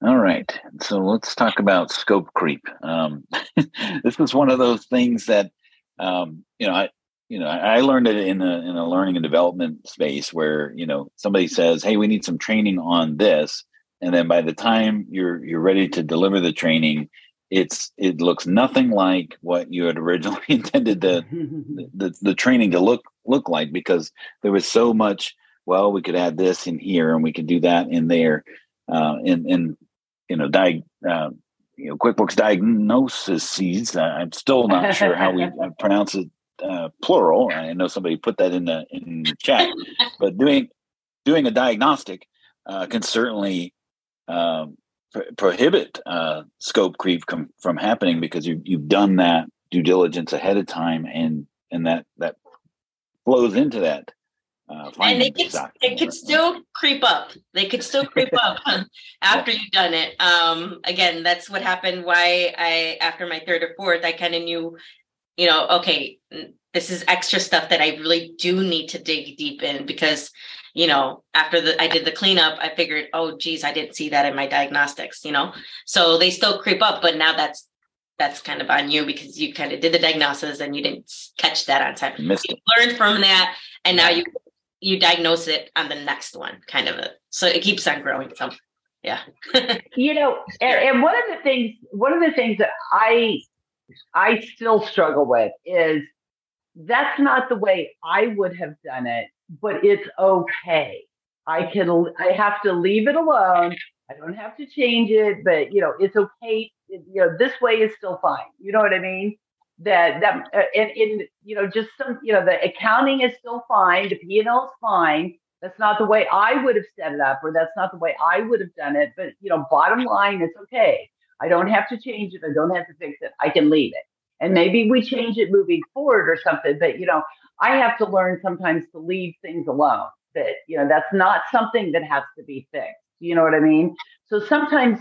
All right. So let's talk about scope creep. Um, this is one of those things that, um, you know, I, you know, I learned it in a in a learning and development space where you know somebody says, "Hey, we need some training on this," and then by the time you're you're ready to deliver the training, it's it looks nothing like what you had originally intended the, the the training to look look like because there was so much well we could add this in here and we could do that in there uh in in you know di- uh, you know quickbooks diagnoses uh, i'm still not sure how we pronounce it uh, plural. I know somebody put that in the in the chat. But doing doing a diagnostic uh, can certainly um, prohibit uh, scope creep com- from happening because you, you've done that due diligence ahead of time and and that that flows into that uh, and they could, they could still creep up. They could still creep up after yeah. you've done it. Um, again, that's what happened. Why I, after my third or fourth, I kind of knew, you know, okay, this is extra stuff that I really do need to dig deep in because you know, after the I did the cleanup, I figured, oh geez, I didn't see that in my diagnostics, you know. So they still creep up, but now that's that's kind of on you because you kind of did the diagnosis and you didn't catch that on time. Missed you learned from that, and now you you diagnose it on the next one, kind of. A, so it keeps on growing. So yeah. you know, and, and one of the things one of the things that I I still struggle with is that's not the way I would have done it but it's okay. I can, I have to leave it alone. I don't have to change it, but you know, it's okay. You know, this way is still fine. You know what I mean? That that uh, and in you know, just some you know, the accounting is still fine. The P and L is fine. That's not the way I would have set it up, or that's not the way I would have done it. But you know, bottom line, it's okay. I don't have to change it. I don't have to fix it. I can leave it. And maybe we change it moving forward or something. But you know, I have to learn sometimes to leave things alone. That, you know, that's not something that has to be fixed. You know what I mean? So sometimes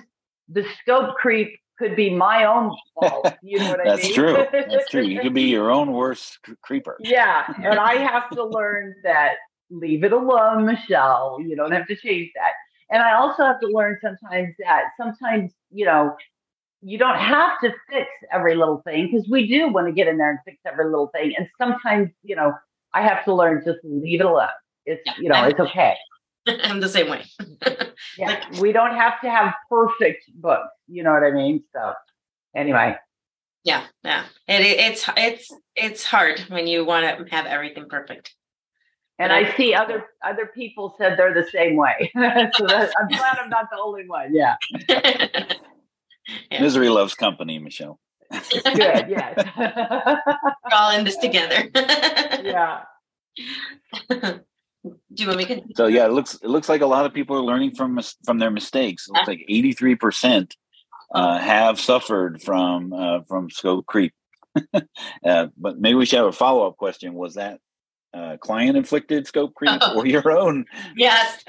the scope creep could be my own fault. You know what I mean? That's true. That's true. You could be your own worst creeper. Yeah. And I have to learn that leave it alone, Michelle. You don't have to change that. And I also have to learn sometimes that sometimes, you know, you don't have to fix every little thing because we do want to get in there and fix every little thing. And sometimes, you know, I have to learn just leave it alone. It's, yeah, you know, I'm, it's okay. I'm the same way. yeah. Like, we don't have to have perfect books. You know what I mean? So anyway. Yeah. Yeah. It, it's, it's, it's hard when you want to have everything perfect. And I see other other people said they're the same way. so that, I'm glad I'm not the only one. Yeah. Yeah. Misery loves company, Michelle. Good, yes. We're all in this together. yeah. Do you want me to? So yeah, it looks it looks like a lot of people are learning from from their mistakes. It looks like eighty three percent uh, have suffered from uh, from scope creep. uh, but maybe we should have a follow up question. Was that uh, client inflicted scope creep oh. or your own? Yes.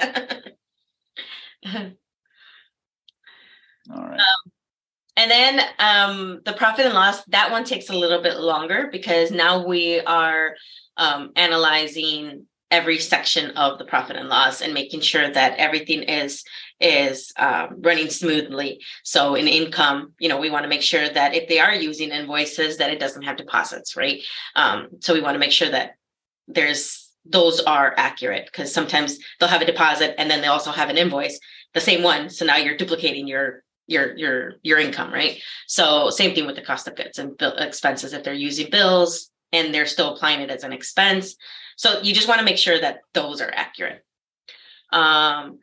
All right. Um, and then um, the profit and loss, that one takes a little bit longer because now we are um, analyzing every section of the profit and loss and making sure that everything is is um, running smoothly so in income you know we want to make sure that if they are using invoices that it doesn't have deposits right um, so we want to make sure that there's those are accurate because sometimes they'll have a deposit and then they also have an invoice, the same one. So now you're duplicating your your your your income, right? So same thing with the cost of goods and bill expenses. If they're using bills and they're still applying it as an expense, so you just want to make sure that those are accurate. Um,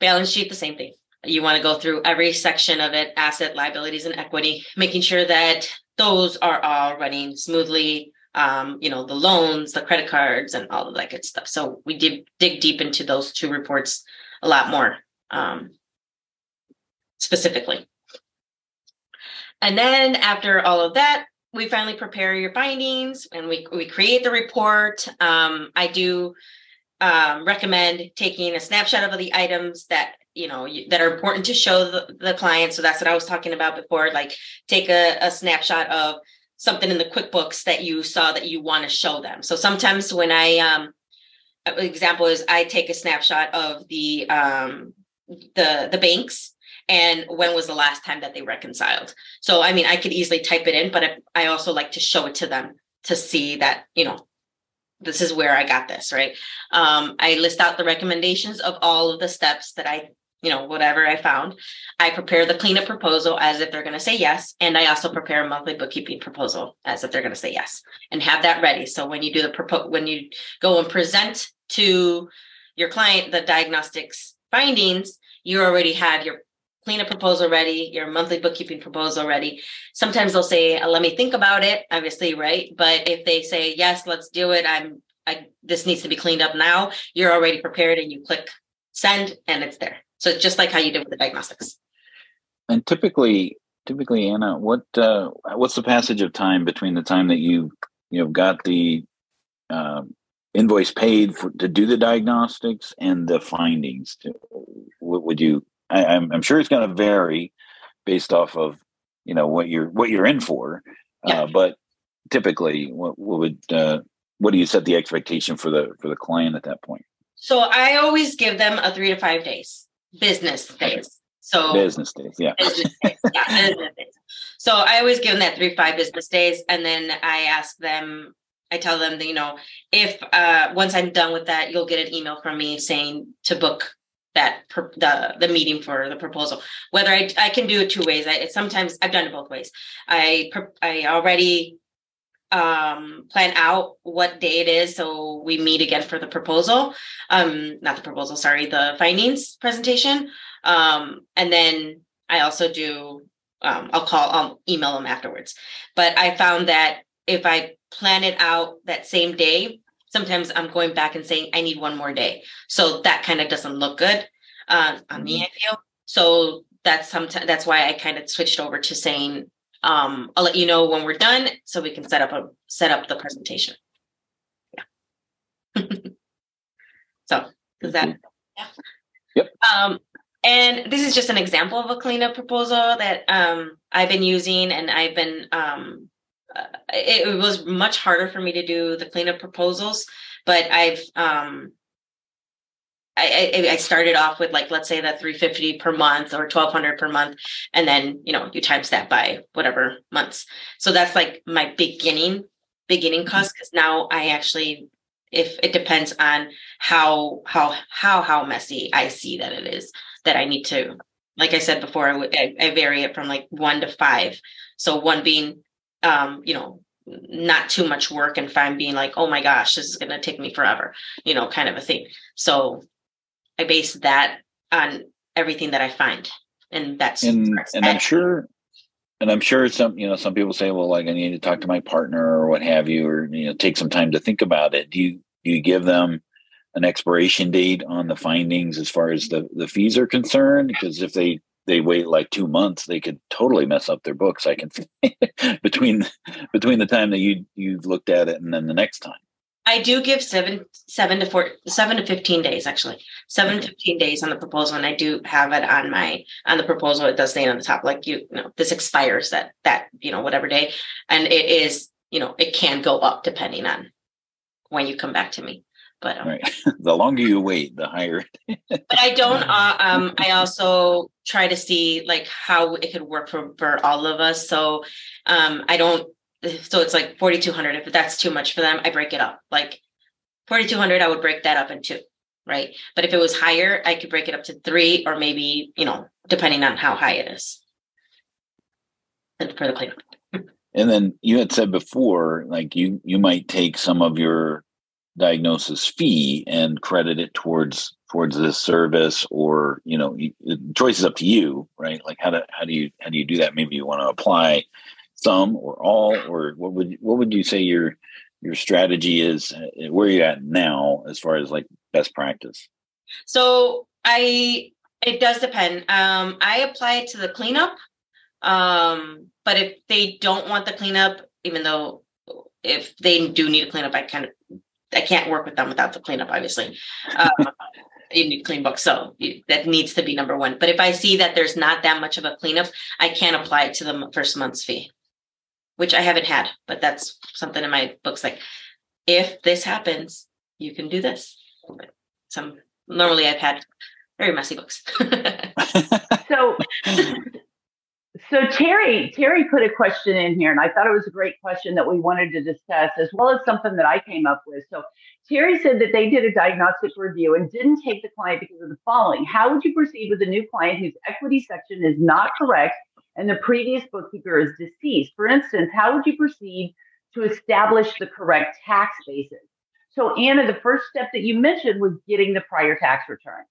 balance sheet, the same thing. You want to go through every section of it, asset, liabilities, and equity, making sure that those are all running smoothly. Um, you know, the loans, the credit cards, and all of that good stuff. So we did dig deep into those two reports a lot more um, specifically. And then after all of that, we finally prepare your findings and we, we create the report. Um, I do um, recommend taking a snapshot of the items that you know that are important to show the, the client so that's what i was talking about before like take a, a snapshot of something in the quickbooks that you saw that you want to show them so sometimes when i um example is i take a snapshot of the um the the banks and when was the last time that they reconciled so i mean i could easily type it in but i also like to show it to them to see that you know this is where I got this, right? Um, I list out the recommendations of all of the steps that I, you know, whatever I found. I prepare the cleanup proposal as if they're going to say yes. And I also prepare a monthly bookkeeping proposal as if they're going to say yes and have that ready. So when you do the propo- when you go and present to your client the diagnostics findings, you already have your cleanup proposal ready, your monthly bookkeeping proposal ready. Sometimes they'll say, uh, "Let me think about it." Obviously, right? But if they say, "Yes, let's do it," I'm I, this needs to be cleaned up now. You're already prepared, and you click send, and it's there. So it's just like how you did with the diagnostics. And typically, typically, Anna, what uh, what's the passage of time between the time that you you know got the uh, invoice paid for, to do the diagnostics and the findings? To, what would you I, am I'm, I'm sure it's going to vary based off of you know what you're what you're in for. Yeah. Uh, but typically, what, what would uh, what do you set the expectation for the for the client at that point? So I always give them a three to five days business days. So business days, yeah. Business days, yeah, business days. So I always give them that three five business days, and then I ask them. I tell them that you know if uh, once I'm done with that, you'll get an email from me saying to book that the the meeting for the proposal. Whether I I can do it two ways. I sometimes I've done it both ways. I I already um plan out what day it is so we meet again for the proposal um not the proposal sorry the findings presentation um and then i also do um i'll call i'll email them afterwards but i found that if i plan it out that same day sometimes I'm going back and saying I need one more day. So that kind of doesn't look good uh, on me. Mm-hmm. I feel so. That's sometimes that's why I kind of switched over to saying um, I'll let you know when we're done so we can set up a set up the presentation. Yeah. so is that mm-hmm. yeah. Yep. Um, and this is just an example of a cleanup proposal that um, I've been using, and I've been um, it, it, was much harder for me to do the cleanup proposals, but I've um, I, I, started off with like let's say that 350 per month or 1200 per month and then you know you times that by whatever months so that's like my beginning beginning mm-hmm. cost because now i actually if it depends on how how how how messy i see that it is that i need to like i said before I, I vary it from like one to five so one being um, you know, not too much work and five being like, oh my gosh, this is going to take me forever, you know, kind of a thing. So I base that on everything that I find. And that's, and, and I'm sure, and I'm sure some, you know, some people say, well, like I need to talk to my partner or what have you, or, you know, take some time to think about it. Do you, do you give them an expiration date on the findings as far as the, the fees are concerned? Because if they they wait like two months, they could totally mess up their books. I can between between the time that you you've looked at it and then the next time. I do give seven seven to four seven to fifteen days actually seven to fifteen days on the proposal, and I do have it on my on the proposal. It does say on the top like you, you know this expires that that you know whatever day, and it is you know it can go up depending on when you come back to me. But um, right. the longer you wait, the higher. but I don't. Uh, um, I also try to see like how it could work for for all of us. So um, I don't. So it's like forty two hundred. If that's too much for them, I break it up. Like 4200 i would break that up in two right but if it was higher i could break it up to three or maybe you know depending on how high it is for the cleanup and then you had said before like you you might take some of your diagnosis fee and credit it towards towards this service or you know the choice is up to you right? Like how do how do you how do you do that? Maybe you want to apply some or all or what would what would you say your your strategy is uh, where you're at now as far as like best practice? So i it does depend. Um i apply it to the cleanup um but if they don't want the cleanup even though if they do need a cleanup i kind of i can't work with them without the cleanup obviously. um, you need clean books so you, that needs to be number one but if i see that there's not that much of a cleanup i can't apply it to the first month's fee which I haven't had, but that's something in my books. Like, if this happens, you can do this. But some normally I've had very messy books. so, so Terry, Terry put a question in here, and I thought it was a great question that we wanted to discuss, as well as something that I came up with. So, Terry said that they did a diagnostic review and didn't take the client because of the following: How would you proceed with a new client whose equity section is not correct and the previous bookkeeper is deceased. For instance, how would you proceed to establish the correct tax basis? So, Anna, the first step that you mentioned was getting the prior tax return.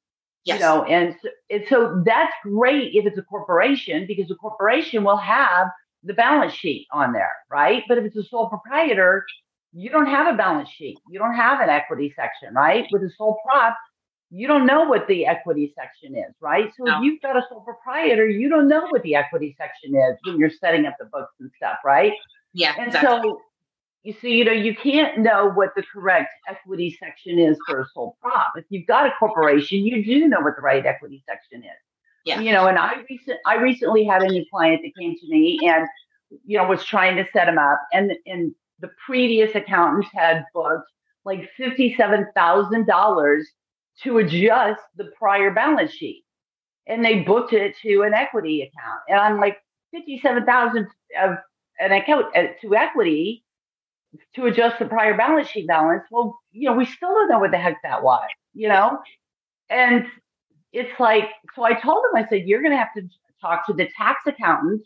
Yes. You know, and so, and so that's great if it's a corporation because the corporation will have the balance sheet on there, right? But if it's a sole proprietor, you don't have a balance sheet. You don't have an equity section, right? With a sole prop, you don't know what the equity section is, right? So no. if you've got a sole proprietor, you don't know what the equity section is when you're setting up the books and stuff, right? Yeah. And exactly. so you see, you know, you can't know what the correct equity section is for a sole prop. If you've got a corporation, you do know what the right equity section is. Yeah. You know, and I recent I recently had a new client that came to me and you know was trying to set him up and and the previous accountant had booked like fifty seven thousand dollars to adjust the prior balance sheet. And they booked it to an equity account. And I'm like, 57,000 of an account uh, to equity to adjust the prior balance sheet balance. Well, you know, we still don't know what the heck that was, you know? And it's like, so I told him, I said, you're going to have to talk to the tax accountant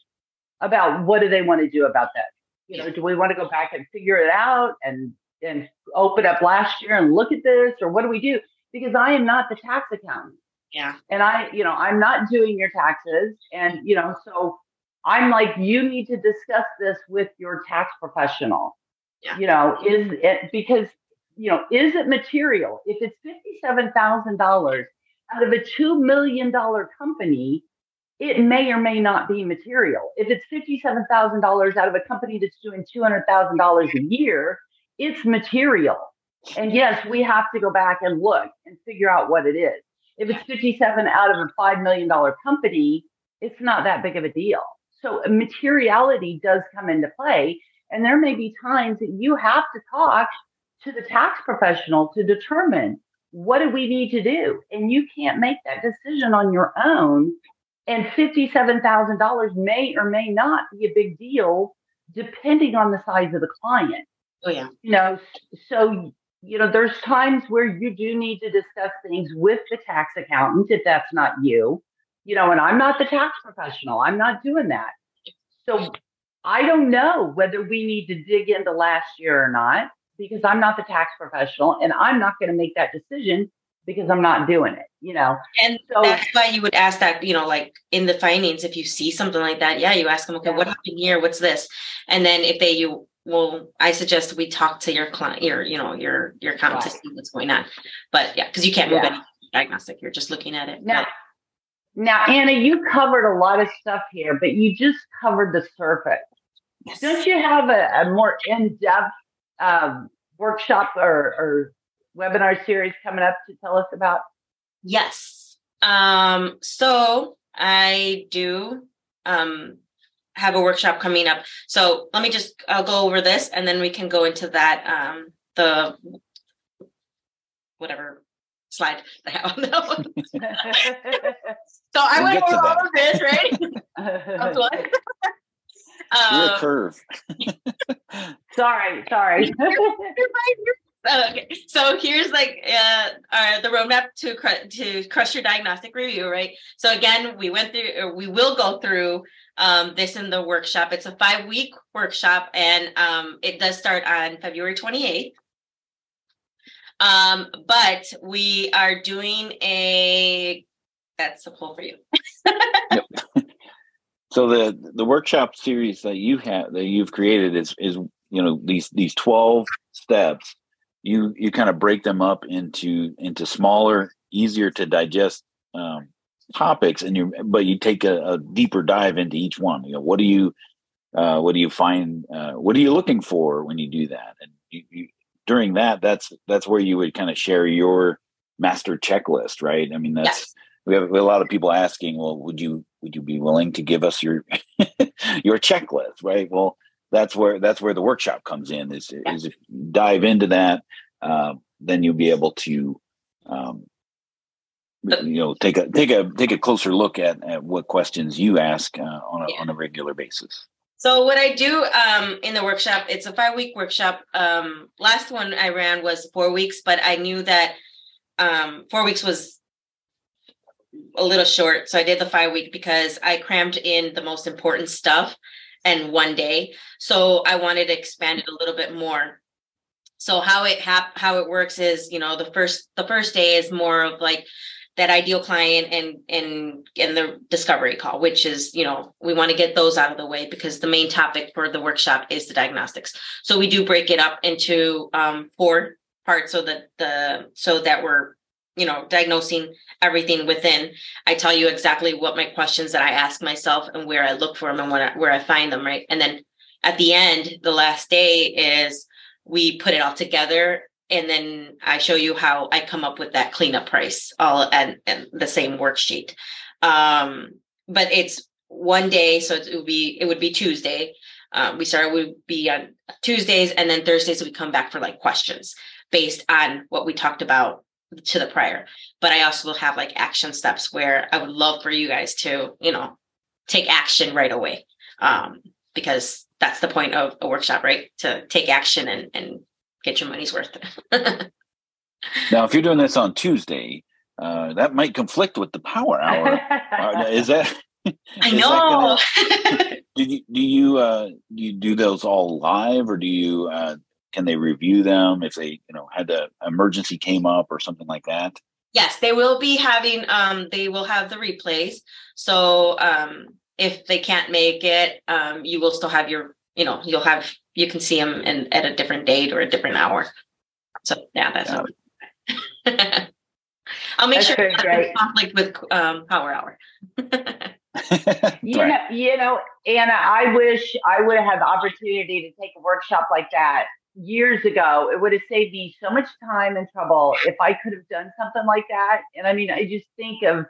about what do they want to do about that? You know, do we want to go back and figure it out and and open up last year and look at this, or what do we do? because I am not the tax accountant. Yeah. And I, you know, I'm not doing your taxes. And, you know, so I'm like, you need to discuss this with your tax professional. Yeah. You know, is it because, you know, is it material? If it's $57,000 out of a $2 million company, it may or may not be material. If it's $57,000 out of a company that's doing $200,000 a year, it's material. And yes, we have to go back and look and figure out what it is. If it's 57 out of a $5 million company, it's not that big of a deal. So uh, materiality does come into play. And there may be times that you have to talk to the tax professional to determine what do we need to do? And you can't make that decision on your own. And $57,000 may or may not be a big deal depending on the size of the client. Oh, yeah. You know, so you know, there's times where you do need to discuss things with the tax accountant if that's not you, you know, and I'm not the tax professional. I'm not doing that. So I don't know whether we need to dig into last year or not because I'm not the tax professional and I'm not going to make that decision because I'm not doing it, you know. And so that's why you would ask that, you know, like in the findings, if you see something like that, yeah, you ask them, okay, yeah. what happened here? What's this? And then if they you well i suggest we talk to your client your you know your your accountant right. to see what's going on but yeah because you can't move yeah. any diagnostic you're just looking at it now, now anna you covered a lot of stuff here but you just covered the surface yes. don't you have a, a more in-depth um, workshop or, or webinar series coming up to tell us about yes um, so i do um, have a workshop coming up. So let me just I'll go over this and then we can go into that um the whatever slide I have on that one. so I went over all of this, right? um, curve. sorry, sorry. you're, you're, fine, you're okay. So here's like uh, our, the roadmap to cr- to crush your diagnostic review, right? So again, we went through, or we will go through um, this in the workshop. It's a five week workshop, and um, it does start on February 28th. Um, but we are doing a that's a pull for you. yep. So the the workshop series that you have that you've created is is you know these these 12 steps. You you kind of break them up into into smaller easier to digest um, topics and you but you take a, a, deeper dive into each one. You know what do you uh, what do you find uh, what are you looking for when you do that? And you, you, during that that's that's where you would kind of share your master checklist right? I mean that's yes. we, have, a lot of people asking well would you would you be willing to give us your your checklist right well that's where that's where the workshop comes in is, yeah. is if you dive into that uh, then you'll be able to um, you know take a take a take a closer look at, at what questions you ask uh, on a yeah. on a regular basis so what i do um, in the workshop it's a five week workshop um, last one i ran was four weeks but i knew that um, four weeks was a little short so i did the five week because i crammed in the most important stuff and one day. So i wanted to expand it a little bit more. So how it hap- how it works is you know the first the first day is more of like that ideal client and and and the discovery call which is you know we want to get those out of the way because the main topic for the workshop is the diagnostics. So we do break it up into um, four parts so that the so that we're you know diagnosing everything within i tell you exactly what my questions that i ask myself and where i look for them and I, where i find them right and then at the end the last day is we put it all together and then I show you how I come up with that cleanup price all and, and the same worksheet. Um, but it's one day, so it would be it would be Tuesday. Um, we start would be on Tuesdays, and then Thursdays we come back for like questions based on what we talked about to the prior. But I also will have like action steps where I would love for you guys to you know take action right away um, because that's the point of a workshop, right? To take action and and get your money's worth. now, if you're doing this on Tuesday, uh, that might conflict with the power hour. is that? I know. Gonna, do you do you uh, do you do those all live, or do you uh, can they review them if they you know had a emergency came up or something like that? Yes, they will be having. Um, they will have the replays. So um, if they can't make it, um, you will still have your. You know, you'll have you can see them in, at a different date or a different hour. So yeah, that's yeah. I'll make that's sure great. conflict with um, Power Hour. you know, you know, Anna, I wish I would have had the opportunity to take a workshop like that years ago. It would have saved me so much time and trouble if I could have done something like that. And I mean, I just think of,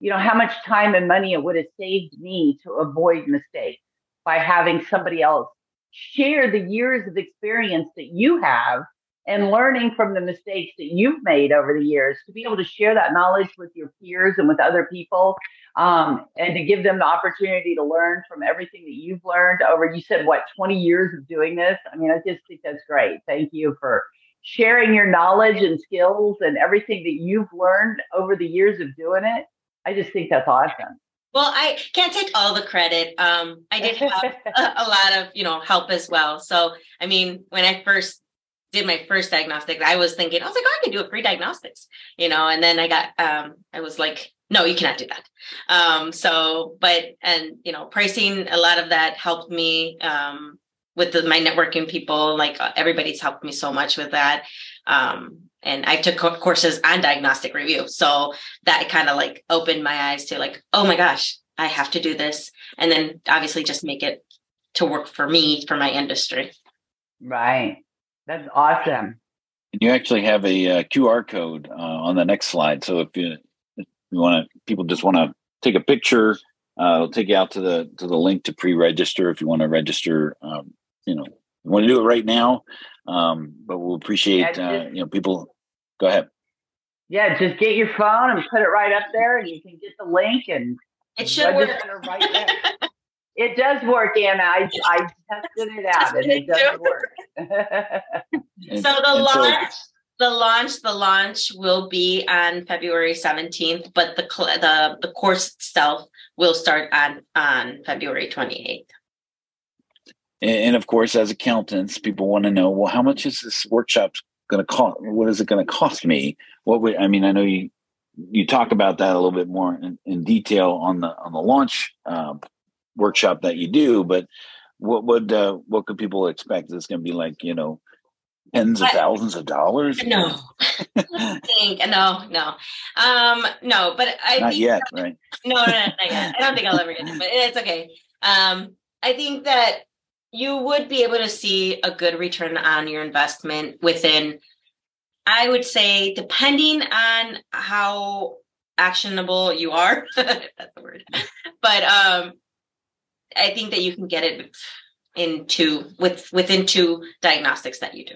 you know, how much time and money it would have saved me to avoid mistakes by having somebody else share the years of experience that you have and learning from the mistakes that you've made over the years to be able to share that knowledge with your peers and with other people um, and to give them the opportunity to learn from everything that you've learned over you said what 20 years of doing this i mean i just think that's great thank you for sharing your knowledge and skills and everything that you've learned over the years of doing it i just think that's awesome well, I can't take all the credit. Um, I did have a, a, lot of, you know, help as well. So, I mean, when I first did my first diagnostic, I was thinking, I was like, oh, I can do a free diagnostics, you know, and then I got, um, I was like, no, you cannot do that. Um, so, but, and, you know, pricing, a lot of that helped me, um, with the, my networking people, like uh, everybody's helped me so much with that. Um, and I took courses on diagnostic review. So that kind of like opened my eyes to like, oh my gosh, I have to do this. And then obviously just make it to work for me, for my industry. Right. That's awesome. And you actually have a, a uh, QR code uh, on the next slide. So if you, if you want to, people just want to take a picture, uh, it'll take you out to the to the link to pre-register if you want to register. Um, you know, you want to do it right now, um, but we'll appreciate yeah, uh, you know people Go ahead. Yeah, just get your phone and put it right up there, and you can get the link and it should work. Right there. it does work, Anna. I I tested it out, and it does work. So the launch, the launch, the launch will be on February seventeenth, but the the the course itself will start on on February twenty eighth. And of course, as accountants, people want to know, well, how much is this workshop going to cost? What is it going to cost me? What would I mean? I know you you talk about that a little bit more in, in detail on the on the launch uh, workshop that you do, but what would uh, what could people expect? Is going to be like you know tens of thousands of dollars? No, I think no, no, um, no. But I not yet, right? No, no, not yet. I don't think I'll ever get it, but it's okay. Um, I think that you would be able to see a good return on your investment within. I would say, depending on how actionable you are, that's the word, but um, I think that you can get it in two with within two diagnostics that you do.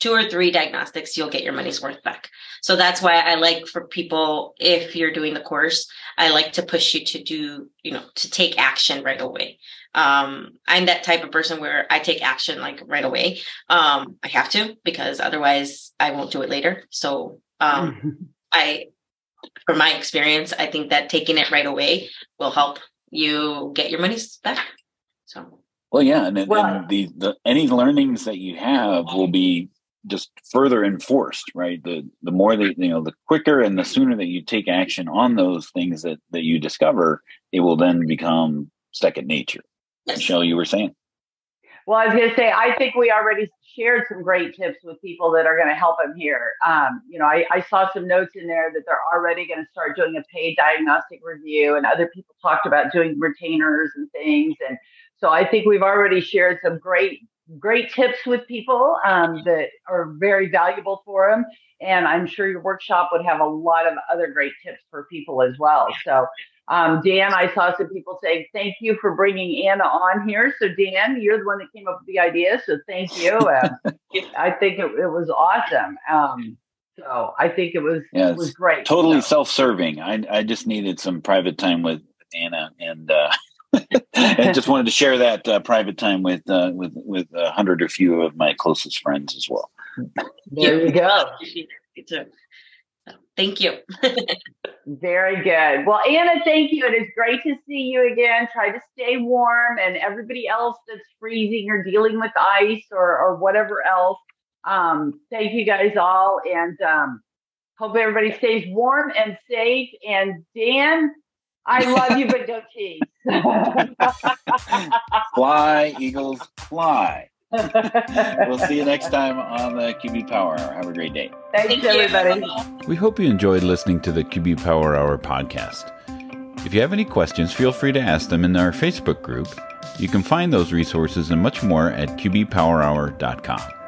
Two or three diagnostics, you'll get your money's worth back. So that's why I like for people, if you're doing the course, I like to push you to do, you know, to take action right away. Um, I'm that type of person where I take action like right away. Um, I have to because otherwise I won't do it later. So um, I, from my experience, I think that taking it right away will help you get your money back. So. Well, yeah, and, well, and the, the any learnings that you have will be just further enforced, right? The the more that you know, the quicker and the sooner that you take action on those things that that you discover, it will then become second nature. Yes. Michelle, you were saying. Well, I was going to say, I think we already shared some great tips with people that are going to help them here. Um, you know, I, I, saw some notes in there that they're already going to start doing a paid diagnostic review, and other people talked about doing retainers and things. And so I think we've already shared some great, great tips with people um, that are very valuable for them. And I'm sure your workshop would have a lot of other great tips for people as well. So um, Dan, I saw some people saying, thank you for bringing Anna on here. So, Dan, you're the one that came up with the idea. So, thank you. Uh, I think it, it was awesome. Um, so, I think it was, yeah, it was great. Totally so. self serving. I, I just needed some private time with Anna and, uh, and just wanted to share that uh, private time with uh, with with a hundred or few of my closest friends as well. There you go. Thank you. Very good. Well, Anna, thank you. It is great to see you again. Try to stay warm, and everybody else that's freezing or dealing with ice or, or whatever else. Um, thank you guys all, and um, hope everybody stays warm and safe. And Dan, I love you, but don't cheat. fly, Eagles, fly. We'll see you next time on the QB Power Hour. Have a great day. Thanks, Thank everybody. We hope you enjoyed listening to the QB Power Hour podcast. If you have any questions, feel free to ask them in our Facebook group. You can find those resources and much more at qbpowerhour.com.